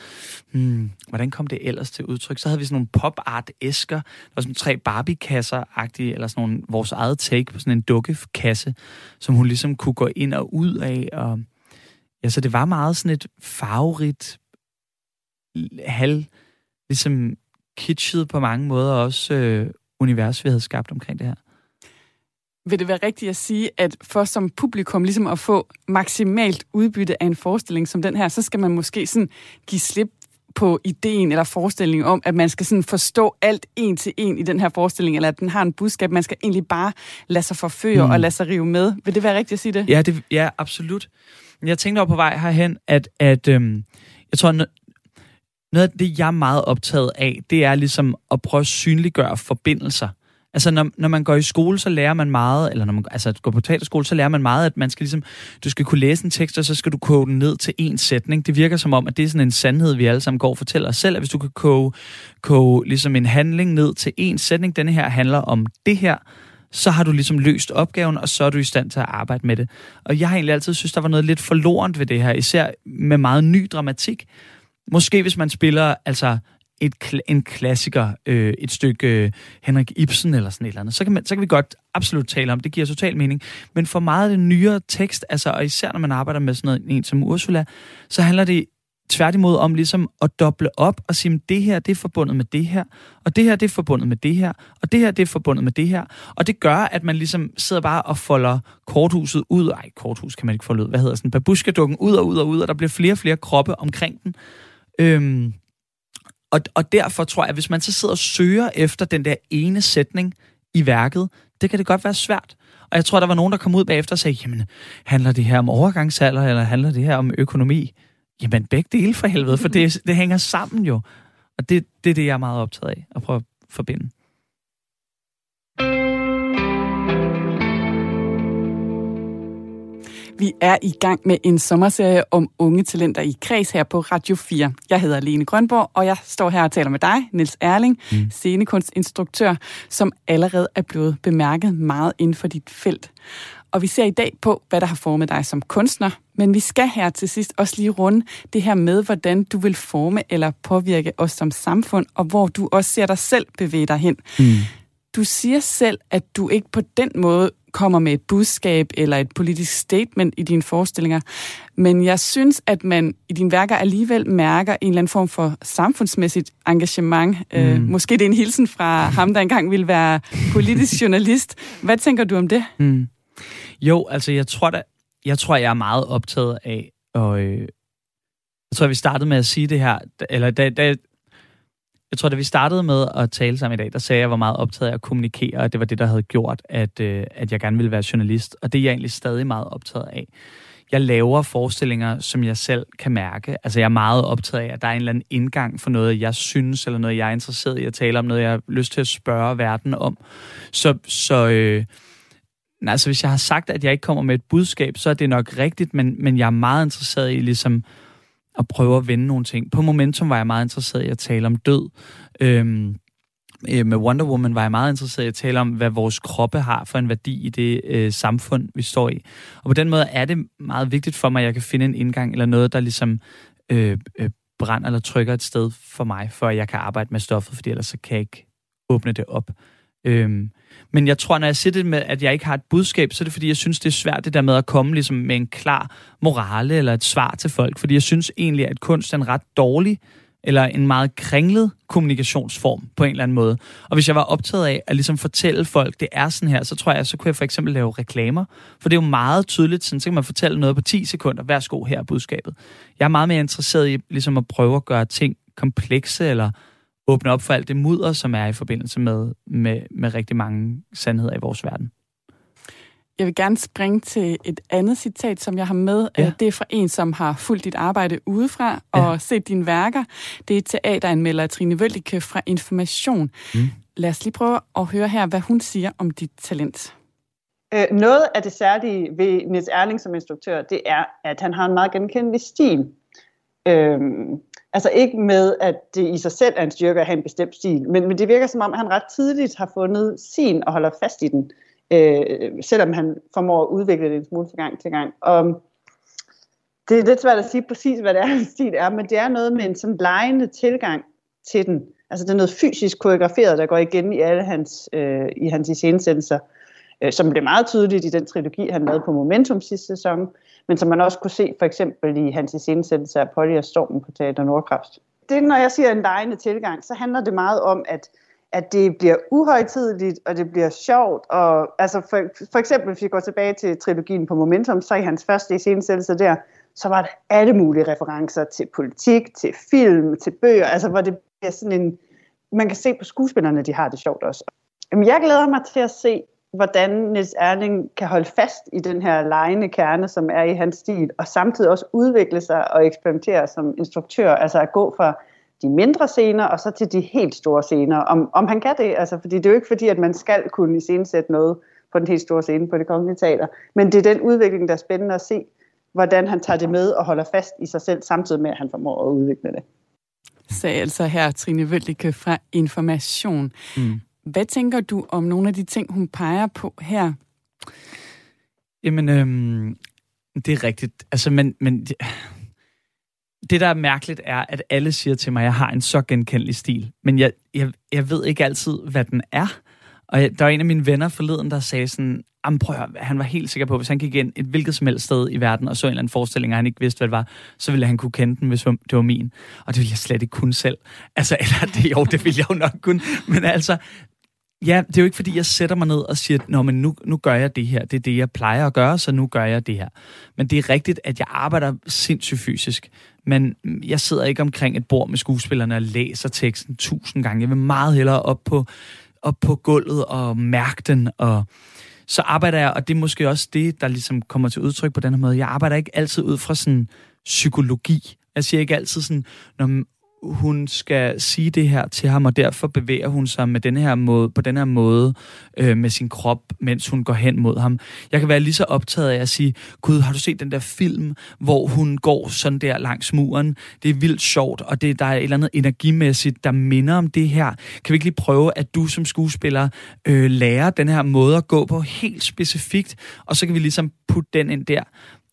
Hmm, hvordan kom det ellers til udtryk? Så havde vi sådan nogle pop-art-æsker. Der var sådan tre Barbie-kasser-agtige, eller sådan nogle, vores eget take på sådan en dukkekasse, som hun ligesom kunne gå ind og ud af, og Ja, så det var meget sådan et farverigt, halv, ligesom kitschet på mange måder også øh, univers, vi havde skabt omkring det her. Vil det være rigtigt at sige, at for som publikum ligesom at få maksimalt udbytte af en forestilling som den her, så skal man måske sådan give slip på ideen eller forestillingen om, at man skal sådan forstå alt en til en i den her forestilling, eller at den har en budskab. Man skal egentlig bare lade sig forføre mm. og lade sig rive med. Vil det være rigtigt at sige det? Ja, det, ja absolut. Jeg tænkte over på vej herhen, at, at øhm, jeg tror, noget af det, jeg er meget optaget af, det er ligesom at prøve at synliggøre forbindelser. Altså, når, når man går i skole, så lærer man meget, eller når man altså, går på teaterskole, så lærer man meget, at man skal ligesom, du skal kunne læse en tekst, og så skal du koge den ned til en sætning. Det virker som om, at det er sådan en sandhed, vi alle sammen går og fortæller os selv, at hvis du kan koge, koge ligesom en handling ned til en sætning, denne her handler om det her, så har du ligesom løst opgaven, og så er du i stand til at arbejde med det. Og jeg har egentlig altid synes, der var noget lidt forlorent ved det her, især med meget ny dramatik. Måske hvis man spiller altså et, en klassiker, øh, et stykke øh, Henrik Ibsen eller sådan et eller andet, så kan, man, så kan vi godt absolut tale om, det giver total mening. Men for meget af den nyere tekst, altså, og især når man arbejder med sådan noget, en som Ursula, så handler det tværtimod om ligesom at doble op og sige, at det her det er forbundet med det her, og det her det er forbundet med det her, og det her det er forbundet med det her. Og det gør, at man ligesom sidder bare og folder korthuset ud. Ej, korthus kan man ikke folde ud. Hvad hedder sådan? Babushka-dukken ud og ud og ud, og der bliver flere og flere kroppe omkring den. Øhm, og, og derfor tror jeg, at hvis man så sidder og søger efter den der ene sætning i værket, det kan det godt være svært. Og jeg tror, der var nogen, der kom ud bagefter og sagde, jamen, handler det her om overgangsalder, eller handler det her om økonomi? Jamen, begge dele for helvede, for det, det hænger sammen jo. Og det, det er det, jeg er meget optaget af, at prøve at forbinde. Vi er i gang med en sommerserie om unge talenter i kreds her på Radio 4. Jeg hedder Lene Grønborg, og jeg står her og taler med dig, Niels Erling, mm. scenekunstinstruktør, som allerede er blevet bemærket meget inden for dit felt. Og vi ser i dag på, hvad der har formet dig som kunstner, men vi skal her til sidst også lige runde det her med, hvordan du vil forme eller påvirke os som samfund, og hvor du også ser dig selv bevæge dig hen. Mm. Du siger selv, at du ikke på den måde kommer med et budskab eller et politisk statement i dine forestillinger, men jeg synes, at man i dine værker alligevel mærker en eller anden form for samfundsmæssigt engagement. Mm. Øh, måske det er en hilsen fra ham, der engang ville være politisk journalist. Hvad tænker du om det? Mm. Jo, altså jeg tror da, jeg tror, jeg er meget optaget af, og øh, jeg tror, vi startede med at sige det her, eller da, da, jeg tror, da vi startede med at tale sammen i dag, der sagde jeg, at jeg var meget optaget af at kommunikere, og det var det, der havde gjort, at, øh, at jeg gerne ville være journalist. Og det er jeg egentlig stadig meget optaget af. Jeg laver forestillinger, som jeg selv kan mærke. Altså, jeg er meget optaget af, at der er en eller anden indgang for noget, jeg synes, eller noget, jeg er interesseret i at tale om, noget, jeg har lyst til at spørge verden om. Så, så øh, nej, altså, hvis jeg har sagt, at jeg ikke kommer med et budskab, så er det nok rigtigt, men, men jeg er meget interesseret i ligesom at prøve at vende nogle ting. På Momentum var jeg meget interesseret i at tale om død. Øhm, øh, med Wonder Woman var jeg meget interesseret i at tale om, hvad vores kroppe har for en værdi i det øh, samfund, vi står i. Og på den måde er det meget vigtigt for mig, at jeg kan finde en indgang eller noget, der ligesom øh, øh, brænder eller trykker et sted for mig, for at jeg kan arbejde med stoffet, fordi ellers så kan jeg ikke åbne det op. Øhm, men jeg tror, når jeg siger det med, at jeg ikke har et budskab, så er det fordi, jeg synes, det er svært det der med at komme ligesom med en klar morale eller et svar til folk. Fordi jeg synes egentlig, at kunst er en ret dårlig eller en meget kringlet kommunikationsform på en eller anden måde. Og hvis jeg var optaget af at ligesom fortælle folk, det er sådan her, så tror jeg, så kunne jeg for eksempel lave reklamer. For det er jo meget tydeligt, sådan, så kan man fortælle noget på 10 sekunder. Værsgo, her er budskabet. Jeg er meget mere interesseret i ligesom at prøve at gøre ting komplekse, eller åbne op for alt det mudder, som er i forbindelse med, med, med rigtig mange sandheder i vores verden. Jeg vil gerne springe til et andet citat, som jeg har med. Ja. Det er fra en, som har fulgt dit arbejde udefra og ja. set dine værker. Det er teateranmelder Trine Vølike fra Information. Mm. Lad os lige prøve at høre her, hvad hun siger om dit talent. Øh, noget af det særlige ved Niels Erling som instruktør, det er, at han har en meget genkendelig stil. Øhm, altså ikke med, at det i sig selv er en styrke at have en bestemt stil, men, men det virker som om, han ret tidligt har fundet sin og holder fast i den øh, selvom han formår at udvikle det en smule fra gang til gang. Og det er lidt svært at sige præcis, hvad det er, *laughs* hans stil er, men det er noget med en sådan lejende tilgang til den. Altså det er noget fysisk koreograferet, der går igen i alle hans, øh, i hans iscenesættelser, øh, som blev meget tydeligt i den trilogi, han lavede på Momentum sidste sæson, men som man også kunne se for eksempel i hans iscenesættelse af Polly og Stormen på Teater Nordkraft. Det, når jeg siger en lejende tilgang, så handler det meget om, at at det bliver uhøjtideligt, og det bliver sjovt. Og, altså for, for eksempel, hvis vi går tilbage til trilogien på Momentum, så i hans første iscenesættelse der, så var der alle mulige referencer til politik, til film, til bøger, altså hvor det bliver sådan en... Man kan se på skuespillerne, de har det sjovt også. Jamen, jeg glæder mig til at se, hvordan Niels Erling kan holde fast i den her lejende kerne, som er i hans stil, og samtidig også udvikle sig og eksperimentere som instruktør, altså at gå fra de mindre scener, og så til de helt store scener. Om, om han kan det, altså, fordi det er jo ikke fordi, at man skal kunne iscenesætte noget på den helt store scene på det kongelige teater, men det er den udvikling, der er spændende at se, hvordan han tager det med og holder fast i sig selv, samtidig med, at han formår at udvikle det. Sagde altså her Trine Vøldike fra Information. Mm. Hvad tænker du om nogle af de ting, hun peger på her? Jamen, øhm, det er rigtigt. Altså, men, men det, der er mærkeligt, er, at alle siger til mig, at jeg har en så genkendelig stil. Men jeg, jeg, jeg ved ikke altid, hvad den er. Og jeg, der var en af mine venner forleden, der sagde sådan, prøv at, han var helt sikker på, at hvis han gik ind et hvilket som helst sted i verden, og så en eller anden forestilling, og han ikke vidste, hvad det var, så ville han kunne kende den, hvis det var min. Og det ville jeg slet ikke kunne selv. Altså, *laughs* eller det, jo, det ville jeg jo nok kunne. Men altså, Ja, det er jo ikke, fordi jeg sætter mig ned og siger, Nå, men nu, nu gør jeg det her. Det er det, jeg plejer at gøre, så nu gør jeg det her. Men det er rigtigt, at jeg arbejder sindssygt fysisk. Men mm, jeg sidder ikke omkring et bord med skuespillerne og læser teksten tusind gange. Jeg vil meget hellere op på, op på gulvet og mærke den. Og så arbejder jeg, og det er måske også det, der ligesom kommer til udtryk på den her måde. Jeg arbejder ikke altid ud fra sådan psykologi. Jeg siger ikke altid sådan, når hun skal sige det her til ham, og derfor bevæger hun sig med den her måde, på den her måde øh, med sin krop, mens hun går hen mod ham. Jeg kan være lige så optaget af at sige, Gud, har du set den der film, hvor hun går sådan der langs muren? Det er vildt sjovt, og det, der er et eller andet energimæssigt, der minder om det her. Kan vi ikke lige prøve, at du som skuespiller øh, lærer den her måde at gå på helt specifikt, og så kan vi ligesom putte den ind der.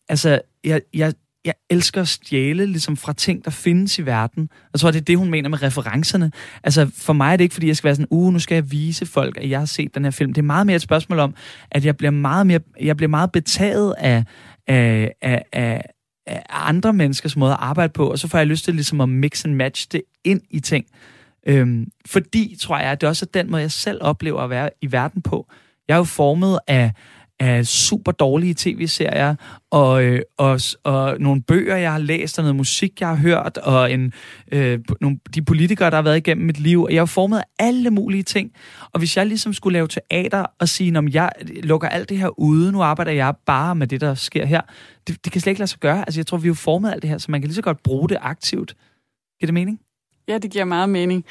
Altså, jeg, jeg, jeg elsker at stjæle ligesom fra ting, der findes i verden. Jeg tror, det er det, hun mener med referencerne. Altså, for mig er det ikke, fordi jeg skal være sådan, uh, nu skal jeg vise folk, at jeg har set den her film. Det er meget mere et spørgsmål om, at jeg bliver meget, mere, jeg bliver meget betaget af, af, af, af, af andre menneskers måde at arbejde på, og så får jeg lyst til ligesom at mix and match det ind i ting. Øhm, fordi, tror jeg, at det også er den måde, jeg selv oplever at være i verden på. Jeg er jo formet af af super dårlige tv-serier, og, øh, og, og nogle bøger, jeg har læst, og noget musik, jeg har hørt, og en, øh, nogle, de politikere, der har været igennem mit liv. Jeg har formet alle mulige ting. Og hvis jeg ligesom skulle lave teater og sige, om jeg lukker alt det her ude, nu arbejder jeg bare med det, der sker her, det, det kan slet ikke lade sig gøre. Altså, jeg tror, vi har formet alt det her, så man kan lige så godt bruge det aktivt. Giver det mening? Ja, det giver meget mening.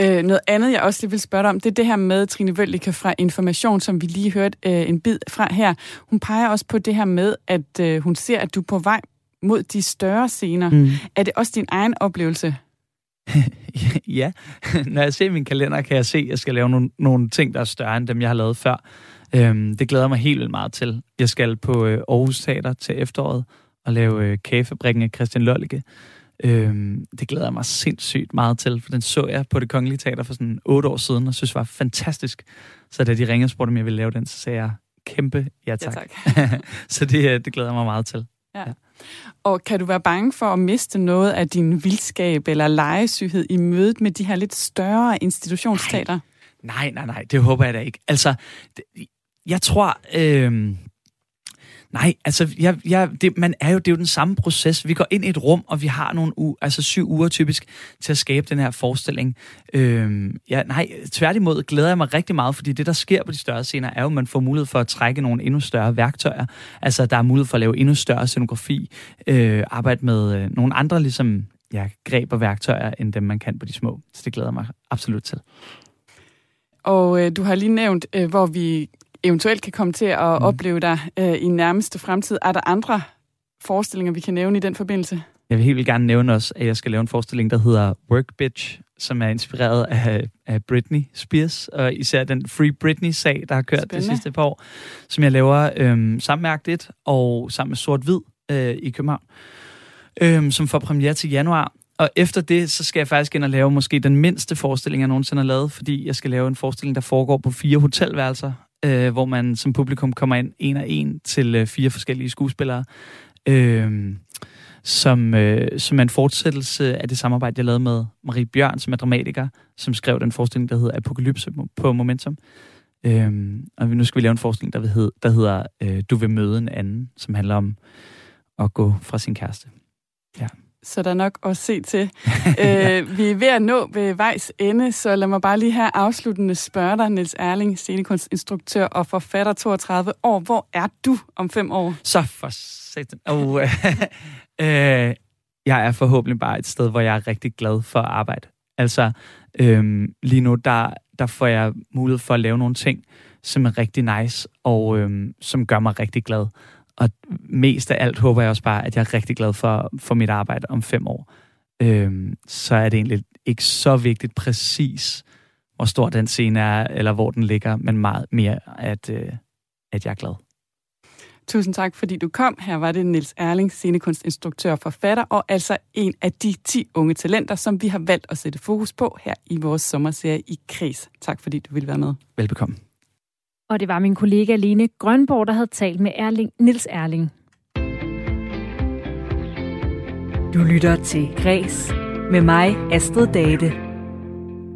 Øh, noget andet, jeg også lige vil spørge dig om, det er det her med Trine Vøldike fra Information, som vi lige hørte øh, en bid fra her. Hun peger også på det her med, at øh, hun ser, at du er på vej mod de større scener. Mm. Er det også din egen oplevelse? *laughs* ja, *laughs* når jeg ser min kalender, kan jeg se, at jeg skal lave nogle, nogle ting, der er større end dem, jeg har lavet før. Øhm, det glæder mig helt vildt meget til. Jeg skal på øh, Aarhus Teater til efteråret og lave øh, kagefabrikken af Christian Lollige Øhm, det glæder jeg mig sindssygt meget til, for den så jeg på det Kongelige Teater for sådan otte år siden, og synes var fantastisk. Så da de ringede og spurgte, om jeg ville lave den, så sagde jeg kæmpe ja tak. Ja, tak. *laughs* så det, øh, det glæder jeg mig meget til. Ja. ja. Og kan du være bange for at miste noget af din vildskab eller legesyghed i mødet med de her lidt større institutionsteater? Nej, nej, nej, det håber jeg da ikke. Altså, jeg tror, øh, Nej, altså, jeg, jeg, det, man er jo, det er jo den samme proces. Vi går ind i et rum, og vi har nogle u, altså syv uger typisk til at skabe den her forestilling. Øhm, ja, nej, tværtimod glæder jeg mig rigtig meget, fordi det, der sker på de større scener, er jo, at man får mulighed for at trække nogle endnu større værktøjer. Altså, der er mulighed for at lave endnu større scenografi, øh, arbejde med øh, nogle andre ligesom, ja, greb og værktøjer, end dem, man kan på de små. Så det glæder jeg mig absolut til. Og øh, du har lige nævnt, øh, hvor vi eventuelt kan komme til at mm. opleve dig øh, i nærmeste fremtid. Er der andre forestillinger, vi kan nævne i den forbindelse? Jeg vil helt gerne nævne også, at jeg skal lave en forestilling, der hedder Work Bitch, som er inspireret af, af Britney Spears, og især den Free Britney-sag, der har kørt Spændende. de sidste par år, som jeg laver øhm, sammen med Akt og sammen med Sort Hvid øh, i København, øhm, som får premiere til januar. Og efter det, så skal jeg faktisk ind og lave måske den mindste forestilling, jeg nogensinde har lavet, fordi jeg skal lave en forestilling, der foregår på fire hotelværelser, øh, hvor man som publikum kommer ind en og en til øh, fire forskellige skuespillere, øh, som, øh, som er en fortsættelse af det samarbejde, jeg lavede med Marie Bjørn, som er dramatiker, som skrev den forestilling, der hedder Apokalypse på Momentum. Øh, og nu skal vi lave en forestilling, der, hed, der hedder øh, Du vil møde en anden, som handler om at gå fra sin kæreste. Ja så der er nok at se til. *laughs* øh, vi er ved at nå ved vejs ende, så lad mig bare lige have afsluttende spørge dig, Niels Erling, scenekunstinstruktør og forfatter 32 år. Hvor er du om fem år? Så for satan. Oh, *laughs* øh, jeg er forhåbentlig bare et sted, hvor jeg er rigtig glad for at arbejde. Altså, øh, lige nu, der, der får jeg mulighed for at lave nogle ting, som er rigtig nice, og øh, som gør mig rigtig glad. Og mest af alt håber jeg også bare, at jeg er rigtig glad for, for mit arbejde om fem år. Øhm, så er det egentlig ikke så vigtigt præcis, hvor stor den scene er, eller hvor den ligger, men meget mere, at, øh, at jeg er glad. Tusind tak, fordi du kom. Her var det Nils Erling, scenekunstinstruktør og forfatter, og altså en af de 10 unge talenter, som vi har valgt at sætte fokus på her i vores sommerserie i Kris. Tak, fordi du ville være med. Velbekomme. Og det var min kollega Lene Grønborg, der havde talt med Erling, Nils Erling. Du lytter til Græs med mig, Astrid Date.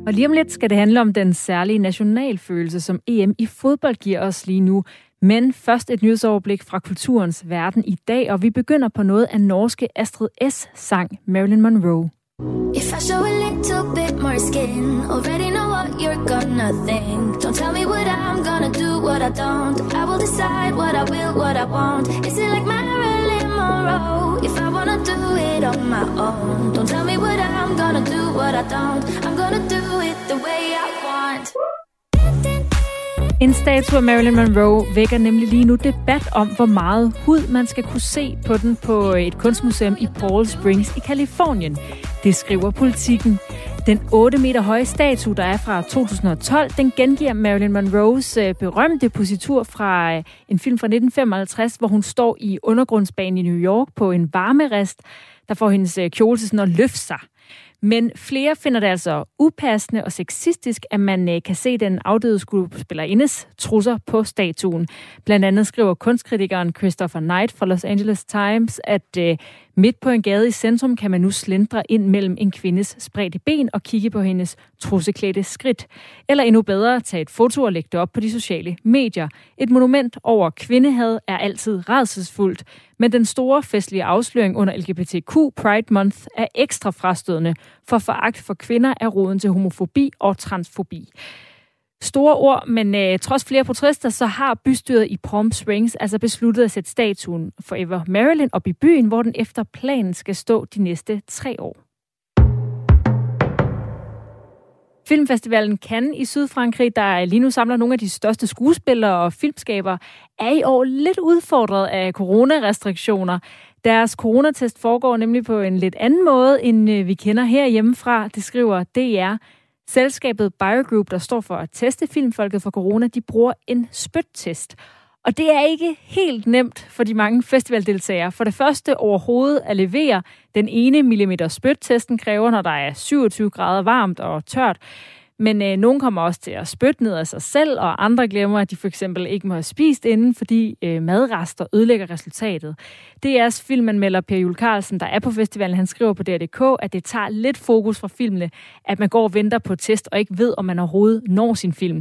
Og lige om lidt skal det handle om den særlige nationalfølelse, som EM i fodbold giver os lige nu. Men først et nyhedsoverblik fra kulturens verden i dag, og vi begynder på noget af norske Astrid S. sang Marilyn Monroe. If I show a little bit more skin, already know what you're gonna think. Don't tell me what I'm gonna do, what I don't. I will decide what I will, what I won't. Is it like Marilyn Monroe? If I wanna do it on my own, don't tell me what I'm gonna do, what I don't. I'm gonna do it the way I want. En statue af Marilyn Monroe vækker nemlig lige nu debat om, hvor meget hud man skal kunne se på den på øh, et kunstmuseum i Paul Springs i Kalifornien. Det skriver politikken. Den 8 meter høje statue, der er fra 2012, den gengiver Marilyn Monroes øh, berømte positur fra øh, en film fra 1955, hvor hun står i undergrundsbanen i New York på en varmerest, der får hendes kjole til sådan at løfte sig. Men flere finder det altså upassende og sexistisk, at man øh, kan se den afdøde skuespillerindes trusser på statuen. Blandt andet skriver kunstkritikeren Christopher Knight fra Los Angeles Times, at øh, midt på en gade i centrum kan man nu slendre ind mellem en kvindes spredte ben og kigge på hendes trusseklædte skridt. Eller endnu bedre, tage et foto og lægge det op på de sociale medier. Et monument over kvindehad er altid redselsfuldt, men den store festlige afsløring under LGBTQ Pride Month er ekstra frastødende, for foragt for kvinder er roden til homofobi og transfobi. Store ord, men øh, trods flere protester, så har bystyret i Palm Springs altså besluttet at sætte statuen Forever Maryland op i byen, hvor den efter planen skal stå de næste tre år. Filmfestivalen Cannes i Sydfrankrig, der lige nu samler nogle af de største skuespillere og filmskaber, er i år lidt udfordret af coronarestriktioner. Deres coronatest foregår nemlig på en lidt anden måde, end øh, vi kender herhjemmefra, det skriver DR. Selskabet BioGroup, der står for at teste filmfolket for corona, de bruger en spyttest. Og det er ikke helt nemt for de mange festivaldeltagere. For det første overhovedet at levere den ene millimeter spyttesten kræver, når der er 27 grader varmt og tørt. Men øh, nogen kommer også til at spytte ned af sig selv, og andre glemmer, at de for eksempel ikke må have spist inden, fordi øh, madrester ødelægger resultatet. DR's filmanmelder Per Jule Carlsen, der er på festivalen, han skriver på DR.dk, at det tager lidt fokus fra filmene, at man går og venter på test og ikke ved, om man overhovedet når sin film.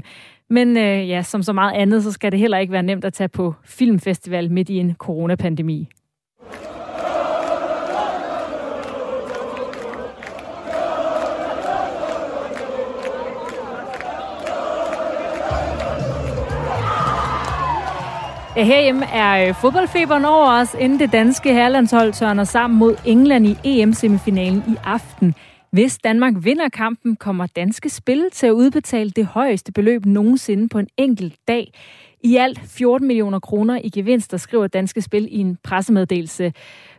Men øh, ja, som så meget andet, så skal det heller ikke være nemt at tage på filmfestival midt i en coronapandemi. Ja, herhjemme er øh, fodboldfeberen over os, inden det danske herrelandshold tørner sammen mod England i EM-semifinalen i aften. Hvis Danmark vinder kampen, kommer danske spil til at udbetale det højeste beløb nogensinde på en enkelt dag. I alt 14 millioner kroner i gevinster, skriver Danske Spil i en pressemeddelelse.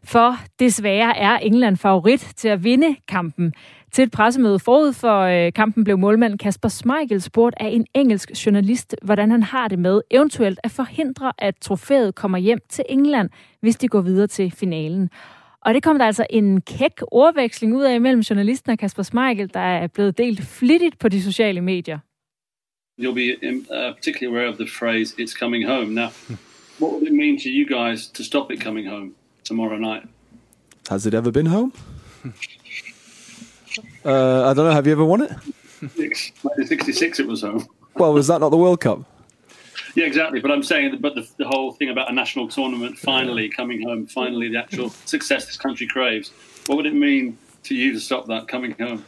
For desværre er England favorit til at vinde kampen. Til et pressemøde forud for øh, kampen blev målmand Kasper Schmeichel spurgt af en engelsk journalist, hvordan han har det med eventuelt at forhindre, at trofæet kommer hjem til England, hvis de går videre til finalen. Og det kom der altså en kæk ordveksling ud af mellem journalisten og Kasper Schmeichel, der er blevet delt flittigt på de sociale medier. You'll be um, uh, particularly aware of the phrase "It's coming home." Now, *laughs* what would it mean to you guys to stop it coming home tomorrow night? Has it ever been home? *laughs* uh, I don't know. Have you ever won it? Six, 1966, it was home. Well, was that not the World Cup? Yeah, exactly. But I'm saying, but the, the whole thing about a national tournament finally coming home, finally the actual success this country craves. What would it mean to you to stop that coming home?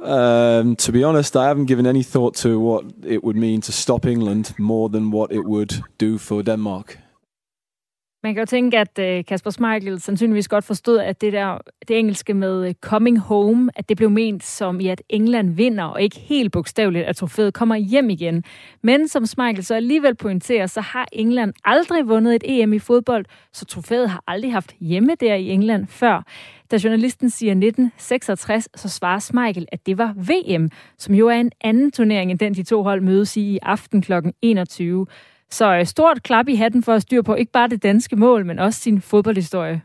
Um, to be honest, I haven't given any thought to what it would mean to stop England more than what it would do for Denmark. Man kan jo tænke, at øh, Kasper Schmeichel sandsynligvis godt forstod, at det der det engelske med øh, coming home, at det blev ment som i, at England vinder, og ikke helt bogstaveligt, at trofæet kommer hjem igen. Men som Schmeichel så alligevel pointerer, så har England aldrig vundet et EM i fodbold, så trofæet har aldrig haft hjemme der i England før. Da journalisten siger 1966, så svarer Schmeichel, at det var VM, som jo er en anden turnering end den, de to hold mødes i i aften kl. 21. Så øh, stort klap i hatten for at styre på ikke bare det danske mål, men også sin fodboldhistorie.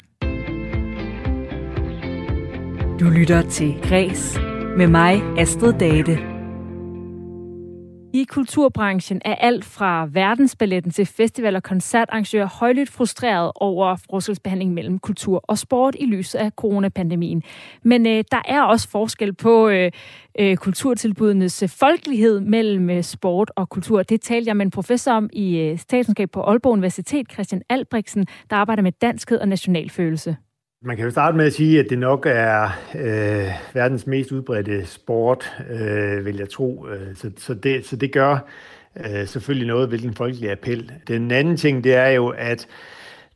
Du lytter til Græs med mig, Astrid Date. I kulturbranchen er alt fra verdensballetten til festival- og koncertarrangører højlydt frustreret over forskelsbehandling mellem kultur og sport i lyset af coronapandemien. Men øh, der er også forskel på øh, øh, kulturtilbudenes øh, folkelighed mellem øh, sport og kultur. Det talte jeg med en professor om i øh, statskundskab på Aalborg Universitet, Christian Albrechtsen, der arbejder med danskhed og nationalfølelse. Man kan jo starte med at sige, at det nok er øh, verdens mest udbredte sport, øh, vil jeg tro. Øh, så, så, det, så det gør øh, selvfølgelig noget hvilken folkelig appel. Den anden ting, det er jo, at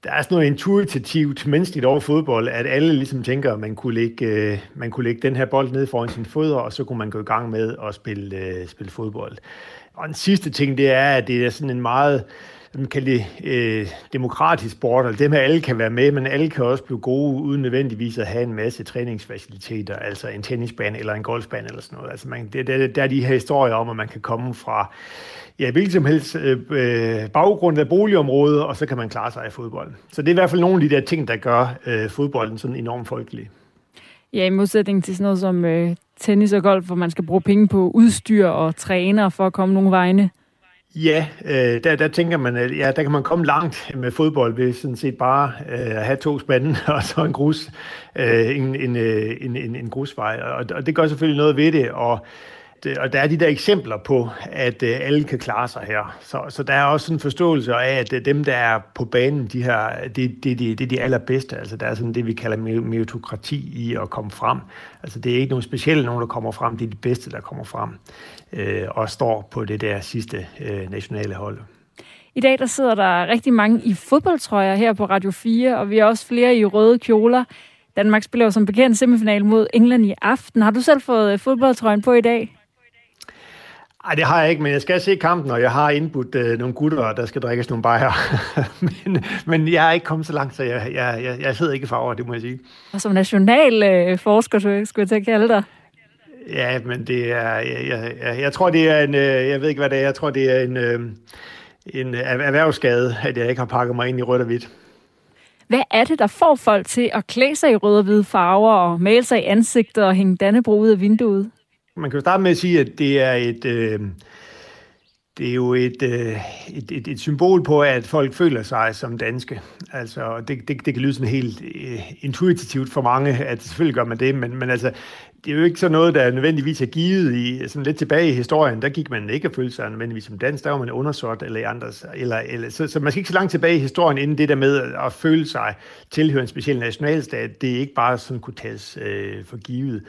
der er sådan noget intuitivt menneskeligt over fodbold, at alle ligesom tænker, at man kunne lægge, øh, man kunne lægge den her bold ned foran sin fødder, og så kunne man gå i gang med at spille, øh, spille fodbold. Og den sidste ting, det er, at det er sådan en meget man kan det, øh, demokratisk sport, og det med, at alle kan være med, men alle kan også blive gode, uden nødvendigvis at have en masse træningsfaciliteter, altså en tennisbane eller en golfbane eller sådan noget. Altså man, det, det, der er de her historier om, at man kan komme fra ja, hvilket som helst øh, øh baggrund af boligområdet, og så kan man klare sig i fodbold. Så det er i hvert fald nogle af de der ting, der gør øh, fodbolden sådan enormt folkelig. Ja, i modsætning til sådan noget som øh, tennis og golf, hvor man skal bruge penge på udstyr og træner for at komme nogle vegne. Ja, øh, der, der tænker man, at ja, der kan man komme langt med fodbold ved sådan set bare øh, at have to spande *laughs* og så en grus, øh, en, en, øh, en, en, en grusvej. Og, og det gør selvfølgelig noget ved det, og og der er de der eksempler på, at øh, alle kan klare sig her. Så, så der er også en forståelse af, at øh, dem, der er på banen, de her, det, det, det, det er de allerbedste. Altså, der er sådan det, vi kalder meritokrati i at komme frem. Altså, det er ikke nogen specielle nogen, der kommer frem. Det er de bedste, der kommer frem øh, og står på det der sidste øh, nationale hold. I dag der sidder der rigtig mange i fodboldtrøjer her på Radio 4, og vi er også flere i røde kjoler. Danmark spiller jo som bekendt semifinal mod England i aften. Har du selv fået fodboldtrøjen på i dag? Nej, det har jeg ikke, men jeg skal se kampen, og jeg har indbudt øh, nogle gutter, der skal drikkes nogle bajer. *laughs* men, men jeg er ikke kommet så langt, så jeg, jeg, jeg, jeg sidder ikke i farver, det må jeg sige. Og som national øh, forsker, skulle jeg til at kalde dig. Ja, men det er, jeg, jeg, jeg, jeg tror, det er en, øh, jeg ved ikke, hvad det er, jeg tror, det er en, øh, en erhvervsskade, at jeg ikke har pakket mig ind i rødt og hvidt. Hvad er det, der får folk til at klæde sig i røde og hvide farver og male sig i ansigtet og hænge dannebro ud af vinduet? Man kan jo starte med at sige, at det er et... Øh, det er jo et, øh, et, et, et symbol på, at folk føler sig som danske. Altså, det, det, det kan lyde sådan helt øh, intuitivt for mange, at selvfølgelig gør man det, men, men altså, det er jo ikke sådan noget, der nødvendigvis er givet i sådan lidt tilbage i historien. Der gik man ikke at føle sig nødvendigvis som dansk, der var man undersort eller andres. Eller, eller, så, så man skal ikke så langt tilbage i historien, inden det der med at føle sig tilhøre en speciel nationalstat, det er ikke bare sådan kunne tages øh, for givet.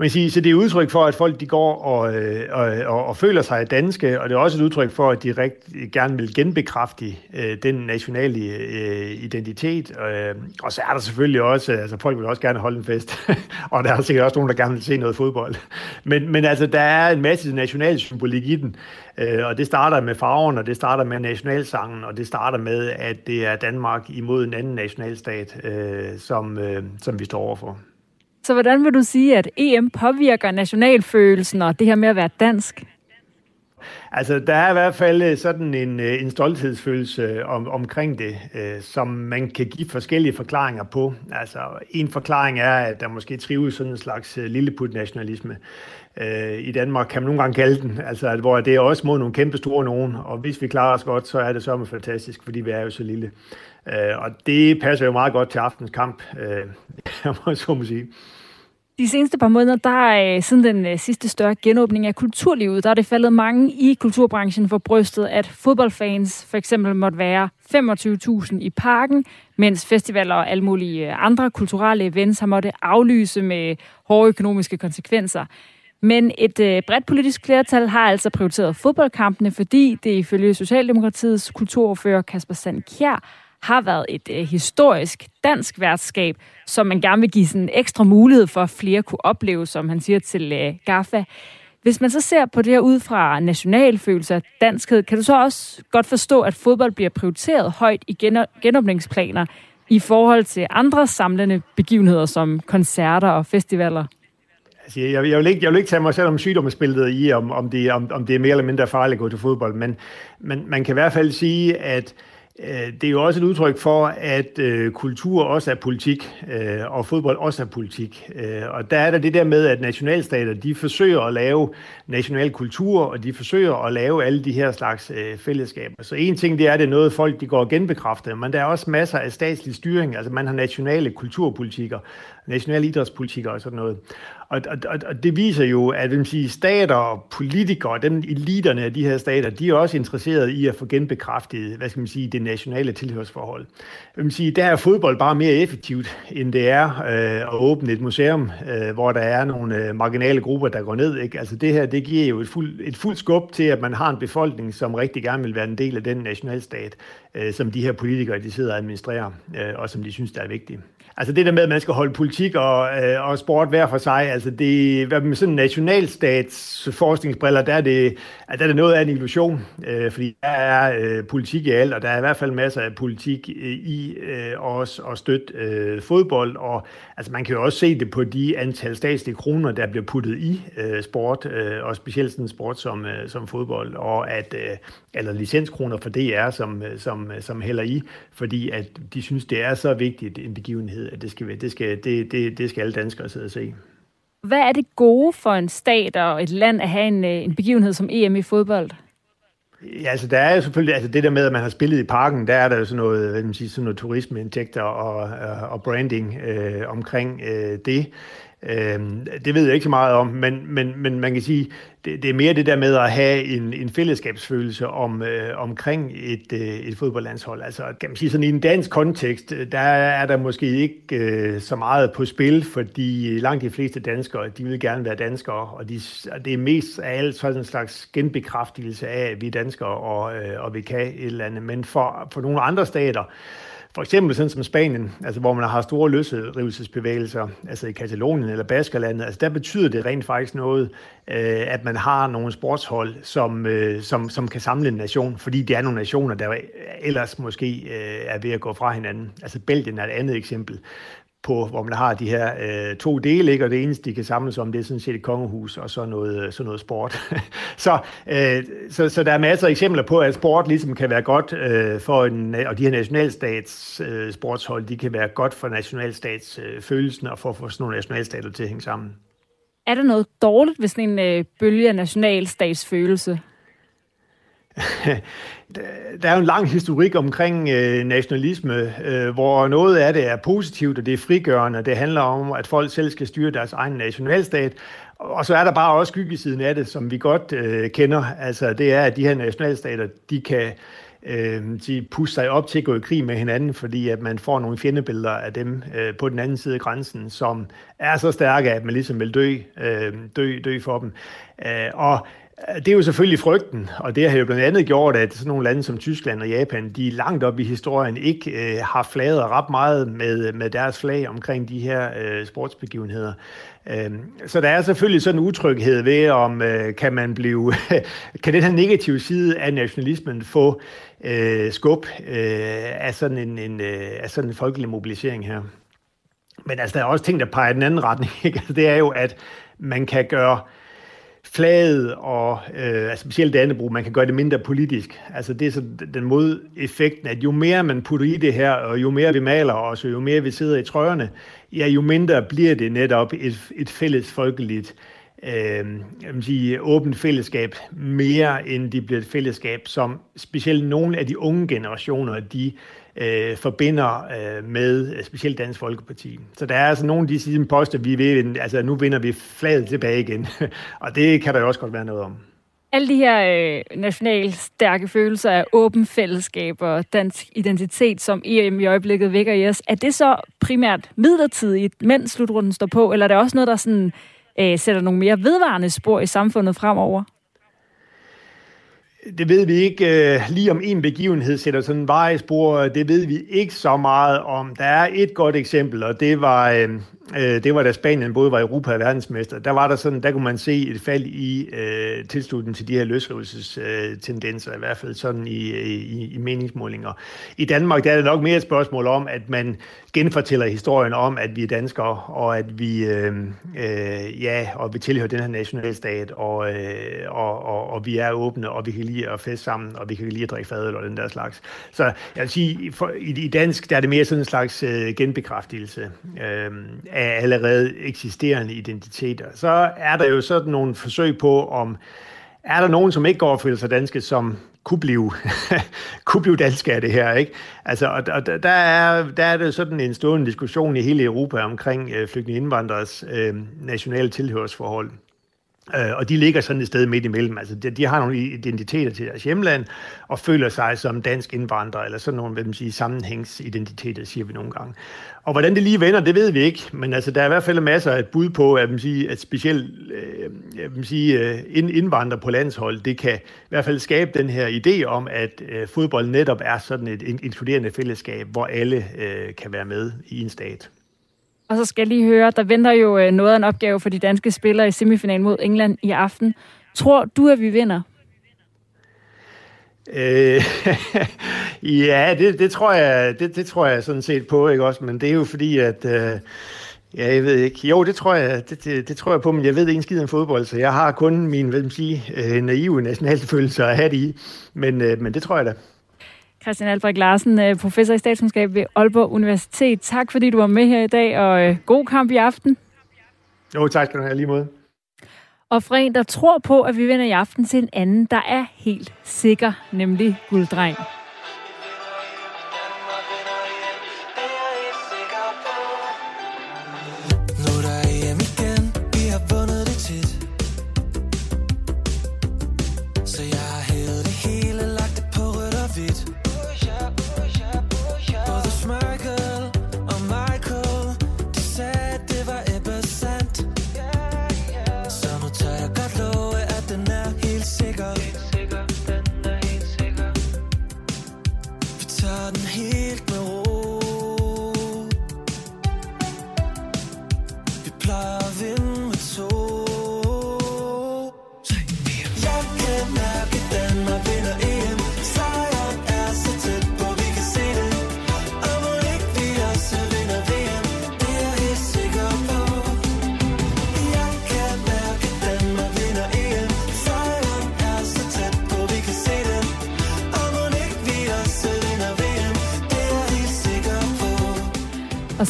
Man siger, så det er udtryk for, at folk de går og, øh, og, og, og føler sig danske, og det er også et udtryk for, at de rigtig gerne vil genbekræfte øh, den nationale øh, identitet. Øh, og så er der selvfølgelig også, altså folk vil også gerne holde en fest, *laughs* og der er sikkert også nogen, der gerne vil se noget fodbold. Men, men altså, der er en masse national symbolik i den, øh, og det starter med farven, og det starter med nationalsangen, og det starter med, at det er Danmark imod en anden nationalstat, øh, som, øh, som vi står overfor. Så hvordan vil du sige, at EM påvirker nationalfølelsen og det her med at være dansk? Altså, der er i hvert fald øh, sådan en, øh, en stolthedsfølelse øh, om, omkring det, øh, som man kan give forskellige forklaringer på. Altså, en forklaring er, at der måske trives sådan en slags øh, lilleput-nationalisme. Øh, I Danmark kan man nogle gange kalde den, altså, at, hvor det er også mod nogle kæmpe store nogen, og hvis vi klarer os godt, så er det så fantastisk, fordi vi er jo så lille. Øh, og det passer jo meget godt til aftens kamp, øh, *laughs* må så må sige. De seneste par måneder, der er øh, siden den øh, sidste større genåbning af kulturlivet, der er det faldet mange i kulturbranchen for brystet, at fodboldfans for eksempel måtte være 25.000 i parken, mens festivaler og alle mulige øh, andre kulturelle events har måtte aflyse med hårde økonomiske konsekvenser. Men et øh, bredt politisk flertal har altså prioriteret fodboldkampene, fordi det ifølge Socialdemokratiets kulturordfører Kasper Sandkjær har været et øh, historisk dansk værtskab, som man gerne vil give sådan en ekstra mulighed for, at flere kunne opleve, som han siger til øh, GAFA. Hvis man så ser på det her ud fra nationalfølelse af danskhed, kan du så også godt forstå, at fodbold bliver prioriteret højt i genåbningsplaner i forhold til andre samlende begivenheder som koncerter og festivaler? Altså, jeg, jeg, vil ikke, jeg vil ikke tage mig selv om sygdomsbilledet i, om, om, det, om, om det er mere eller mindre farligt at gå til fodbold, men, men man kan i hvert fald sige, at Øh, Øh, det er jo også et udtryk for, at øh, kultur også er politik, øh, og fodbold også er politik. Øh, og der er der det der med, at nationalstater, de forsøger at lave national kultur, og de forsøger at lave alle de her slags øh, fællesskaber. Så en ting, det er, at det er noget, folk de går og genbekræfter, men der er også masser af statslig styring. Altså man har nationale kulturpolitikker, national idrætspolitik og sådan noget. Og, og, og det viser jo, at vil sige, stater og politikere, dem eliterne af de her stater, de er også interesserede i at få genbekræftet, hvad skal man sige, det nationale tilhørsforhold. Jeg vil sige, der er fodbold bare mere effektivt, end det er øh, at åbne et museum, øh, hvor der er nogle øh, marginale grupper, der går ned. Ikke? Altså det her, det giver jo et fuldt et fuld skub til, at man har en befolkning, som rigtig gerne vil være en del af den nationalstat, øh, som de her politikere, de sidder og administrerer, øh, og som de synes, der er vigtigt. Altså det der med, at man skal holde politik og, øh, og sport hver for sig, altså det, med sådan en nationalstats forskningsbriller, der er det, der er det noget af en illusion, øh, fordi der er øh, politik i alt, og der er i hvert fald masser af politik øh, i øh, også at støtte øh, fodbold, og altså man kan jo også se det på de antal statslige kroner, der bliver puttet i øh, sport, øh, og specielt sådan sport som, øh, som fodbold, og at, øh, eller licenskroner for DR, som, øh, som, øh, som hælder i, fordi at de synes, det er så vigtigt en begivenhed, at det skal, det skal, det, det, det skal alle danskere sidde og se. Hvad er det gode for en stat og et land at have en, øh, en begivenhed som EM i fodbold? Ja, altså der er jo selvfølgelig, altså det der med, at man har spillet i parken, der er der jo sådan noget, hvad man sige, sådan noget turismeindtægter og, og branding øh, omkring øh, det. Øh, det ved jeg ikke så meget om, men, men, men man kan sige, det, det er mere det der med at have en, en fællesskabsfølelse om, øh, omkring et, øh, et fodboldlandshold. Altså kan man sige sådan i en dansk kontekst, øh, der er der måske ikke øh, så meget på spil, fordi langt de fleste danskere, de vil gerne være danskere, og de, det er mest af alt sådan en slags genbekræftelse af, at vi er danskere, og, øh, og vi kan et eller andet. Men for, for nogle andre stater, for eksempel sådan som Spanien, altså hvor man har store løsrivelsesbevægelser, altså i Katalonien eller Baskerlandet, altså der betyder det rent faktisk noget, øh, at man har nogle sportshold, som, øh, som, som kan samle en nation, fordi det er nogle nationer, der ellers måske øh, er ved at gå fra hinanden. Altså Belgien er et andet eksempel på, hvor man har de her øh, to dele, ikke? og det eneste, de kan samles om, det er sådan set et kongehus og så noget, så noget sport. *laughs* så, øh, så, så der er masser af eksempler på, at sport ligesom kan være godt øh, for en, og de her nationalstats øh, sportshold, de kan være godt for nationalstatsfølelsen øh, følelsen og for at få sådan nogle nationalstater til at hænge sammen. Er der noget dårligt ved sådan en øh, bølge af nationalstatsfølelse? *laughs* der er jo en lang historik omkring øh, nationalisme, øh, hvor noget af det er positivt, og det er frigørende. Det handler om, at folk selv skal styre deres egen nationalstat. Og så er der bare også skyggesiden af det, som vi godt øh, kender. Altså det er, at de her nationalstater, de kan øh, de puste sig op til at gå i krig med hinanden, fordi at man får nogle fjendebilleder af dem øh, på den anden side af grænsen, som er så stærke, at man ligesom vil dø, øh, dø, dø for dem. Øh, og det er jo selvfølgelig frygten, og det har jo blandt andet gjort, at sådan nogle lande som Tyskland og Japan, de langt op i historien ikke øh, har flaget ret meget med, med deres flag omkring de her øh, sportsbegivenheder. Øh, så der er selvfølgelig sådan en utryghed ved, om øh, kan man blive, *laughs* kan den her negative side af nationalismen få øh, skub øh, af, sådan en, en, øh, af sådan en folkelig mobilisering her. Men altså, der er også ting, der peger i den anden retning. Ikke? Altså, det er jo, at man kan gøre øh, flaget og øh, altså specielt Dannebrog, man kan gøre det mindre politisk. Altså det er så den modeffekten, at jo mere man putter i det her, og jo mere vi maler os, og jo mere vi sidder i trøjerne, ja, jo mindre bliver det netop et, et fælles folkeligt øh, jeg vil sige, åbent fællesskab, mere end det bliver et fællesskab, som specielt nogle af de unge generationer, de øh, forbinder øh, med øh, specielt Dansk Folkeparti. Så der er altså nogle af de siden poster, vi ved, altså nu vinder vi flaget tilbage igen, *laughs* og det kan der jo også godt være noget om. Alle de her øh, nationalt stærke følelser af åben fællesskab og dansk identitet, som EM i øjeblikket vækker i os, er det så primært midlertidigt, mens slutrunden står på, eller er det også noget, der sådan, øh, sætter nogle mere vedvarende spor i samfundet fremover? Det ved vi ikke øh, lige om en begivenhed sætter sådan en spor. Det ved vi ikke så meget om. Der er et godt eksempel, og det var øh, Øh, det var da Spanien både var Europa og verdensmester. Der var der sådan, der kunne man se et fald i øh, tilslutningen til de her løsrivelsestendenser, i hvert fald sådan i, i, i meningsmålinger. I Danmark der er det nok mere et spørgsmål om, at man genfortæller historien om, at vi er danskere, og at vi, øh, øh, ja, og vi tilhører den her nationalstat, og, øh, og, og, og vi er åbne, og vi kan lide at feste sammen, og vi kan lide at drikke fadøl og den der slags. Så jeg vil sige, for, i, i dansk der er det mere sådan en slags øh, genbekræftelse øh, af allerede eksisterende identiteter. Så er der jo sådan nogle forsøg på, om er der nogen, som ikke går og føler sig danske, som kunne blive, *laughs* kunne blive danske af det her, ikke? Altså, og, og der, er, der er det sådan en stående diskussion i hele Europa omkring øh, flygtninge indvandrers øh, nationale tilhørsforhold. Øh, og de ligger sådan et sted midt imellem. Altså, de, de har nogle identiteter til deres hjemland, og føler sig som dansk indvandrer, eller sådan nogle, hvad man siger, sammenhængsidentiteter, siger vi nogle gange. Og hvordan det lige vender, det ved vi ikke, men altså, der er i hvert fald masser af et bud på, at, man sige, at specielt øh, jeg vil sige, på landshold, det kan i hvert fald skabe den her idé om, at øh, fodbold netop er sådan et inkluderende fællesskab, hvor alle øh, kan være med i en stat. Og så skal jeg lige høre, der venter jo øh, noget af en opgave for de danske spillere i semifinalen mod England i aften. Tror du, at vi vinder? Øh, *laughs* ja, det, det, tror jeg, det, det tror jeg sådan set på, ikke også? Men det er jo fordi, at... Øh, Ja, jeg ved ikke. Jo, det tror jeg, det, det, det tror jeg på, men jeg ved ikke skid om fodbold, så jeg har kun min, hvad man sige, øh, naive nationalfølelse at have det i. Men, øh, men det tror jeg da. Christian Albrecht Larsen, øh, professor i statskundskab ved Aalborg Universitet. Tak fordi du var med her i dag, og øh, god kamp i aften. Jo, tak skal du have lige måde. Og for en, der tror på, at vi vinder i aften til en anden, der er helt sikker, nemlig Gulddreng.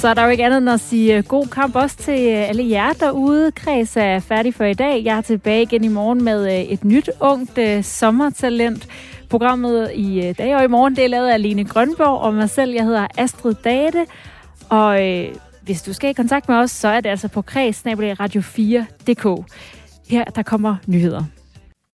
Så er der jo ikke andet end at sige øh, god kamp også til øh, alle jer derude. Kreds er færdig for i dag. Jeg er tilbage igen i morgen med øh, et nyt ungt sommertalent. Programmet i dag og i morgen, det er lavet af Lene Grønborg og mig selv. Jeg hedder Astrid Date. Og øh, hvis du skal i kontakt med os, så er det altså på kreds radio4.dk. Her der kommer nyheder.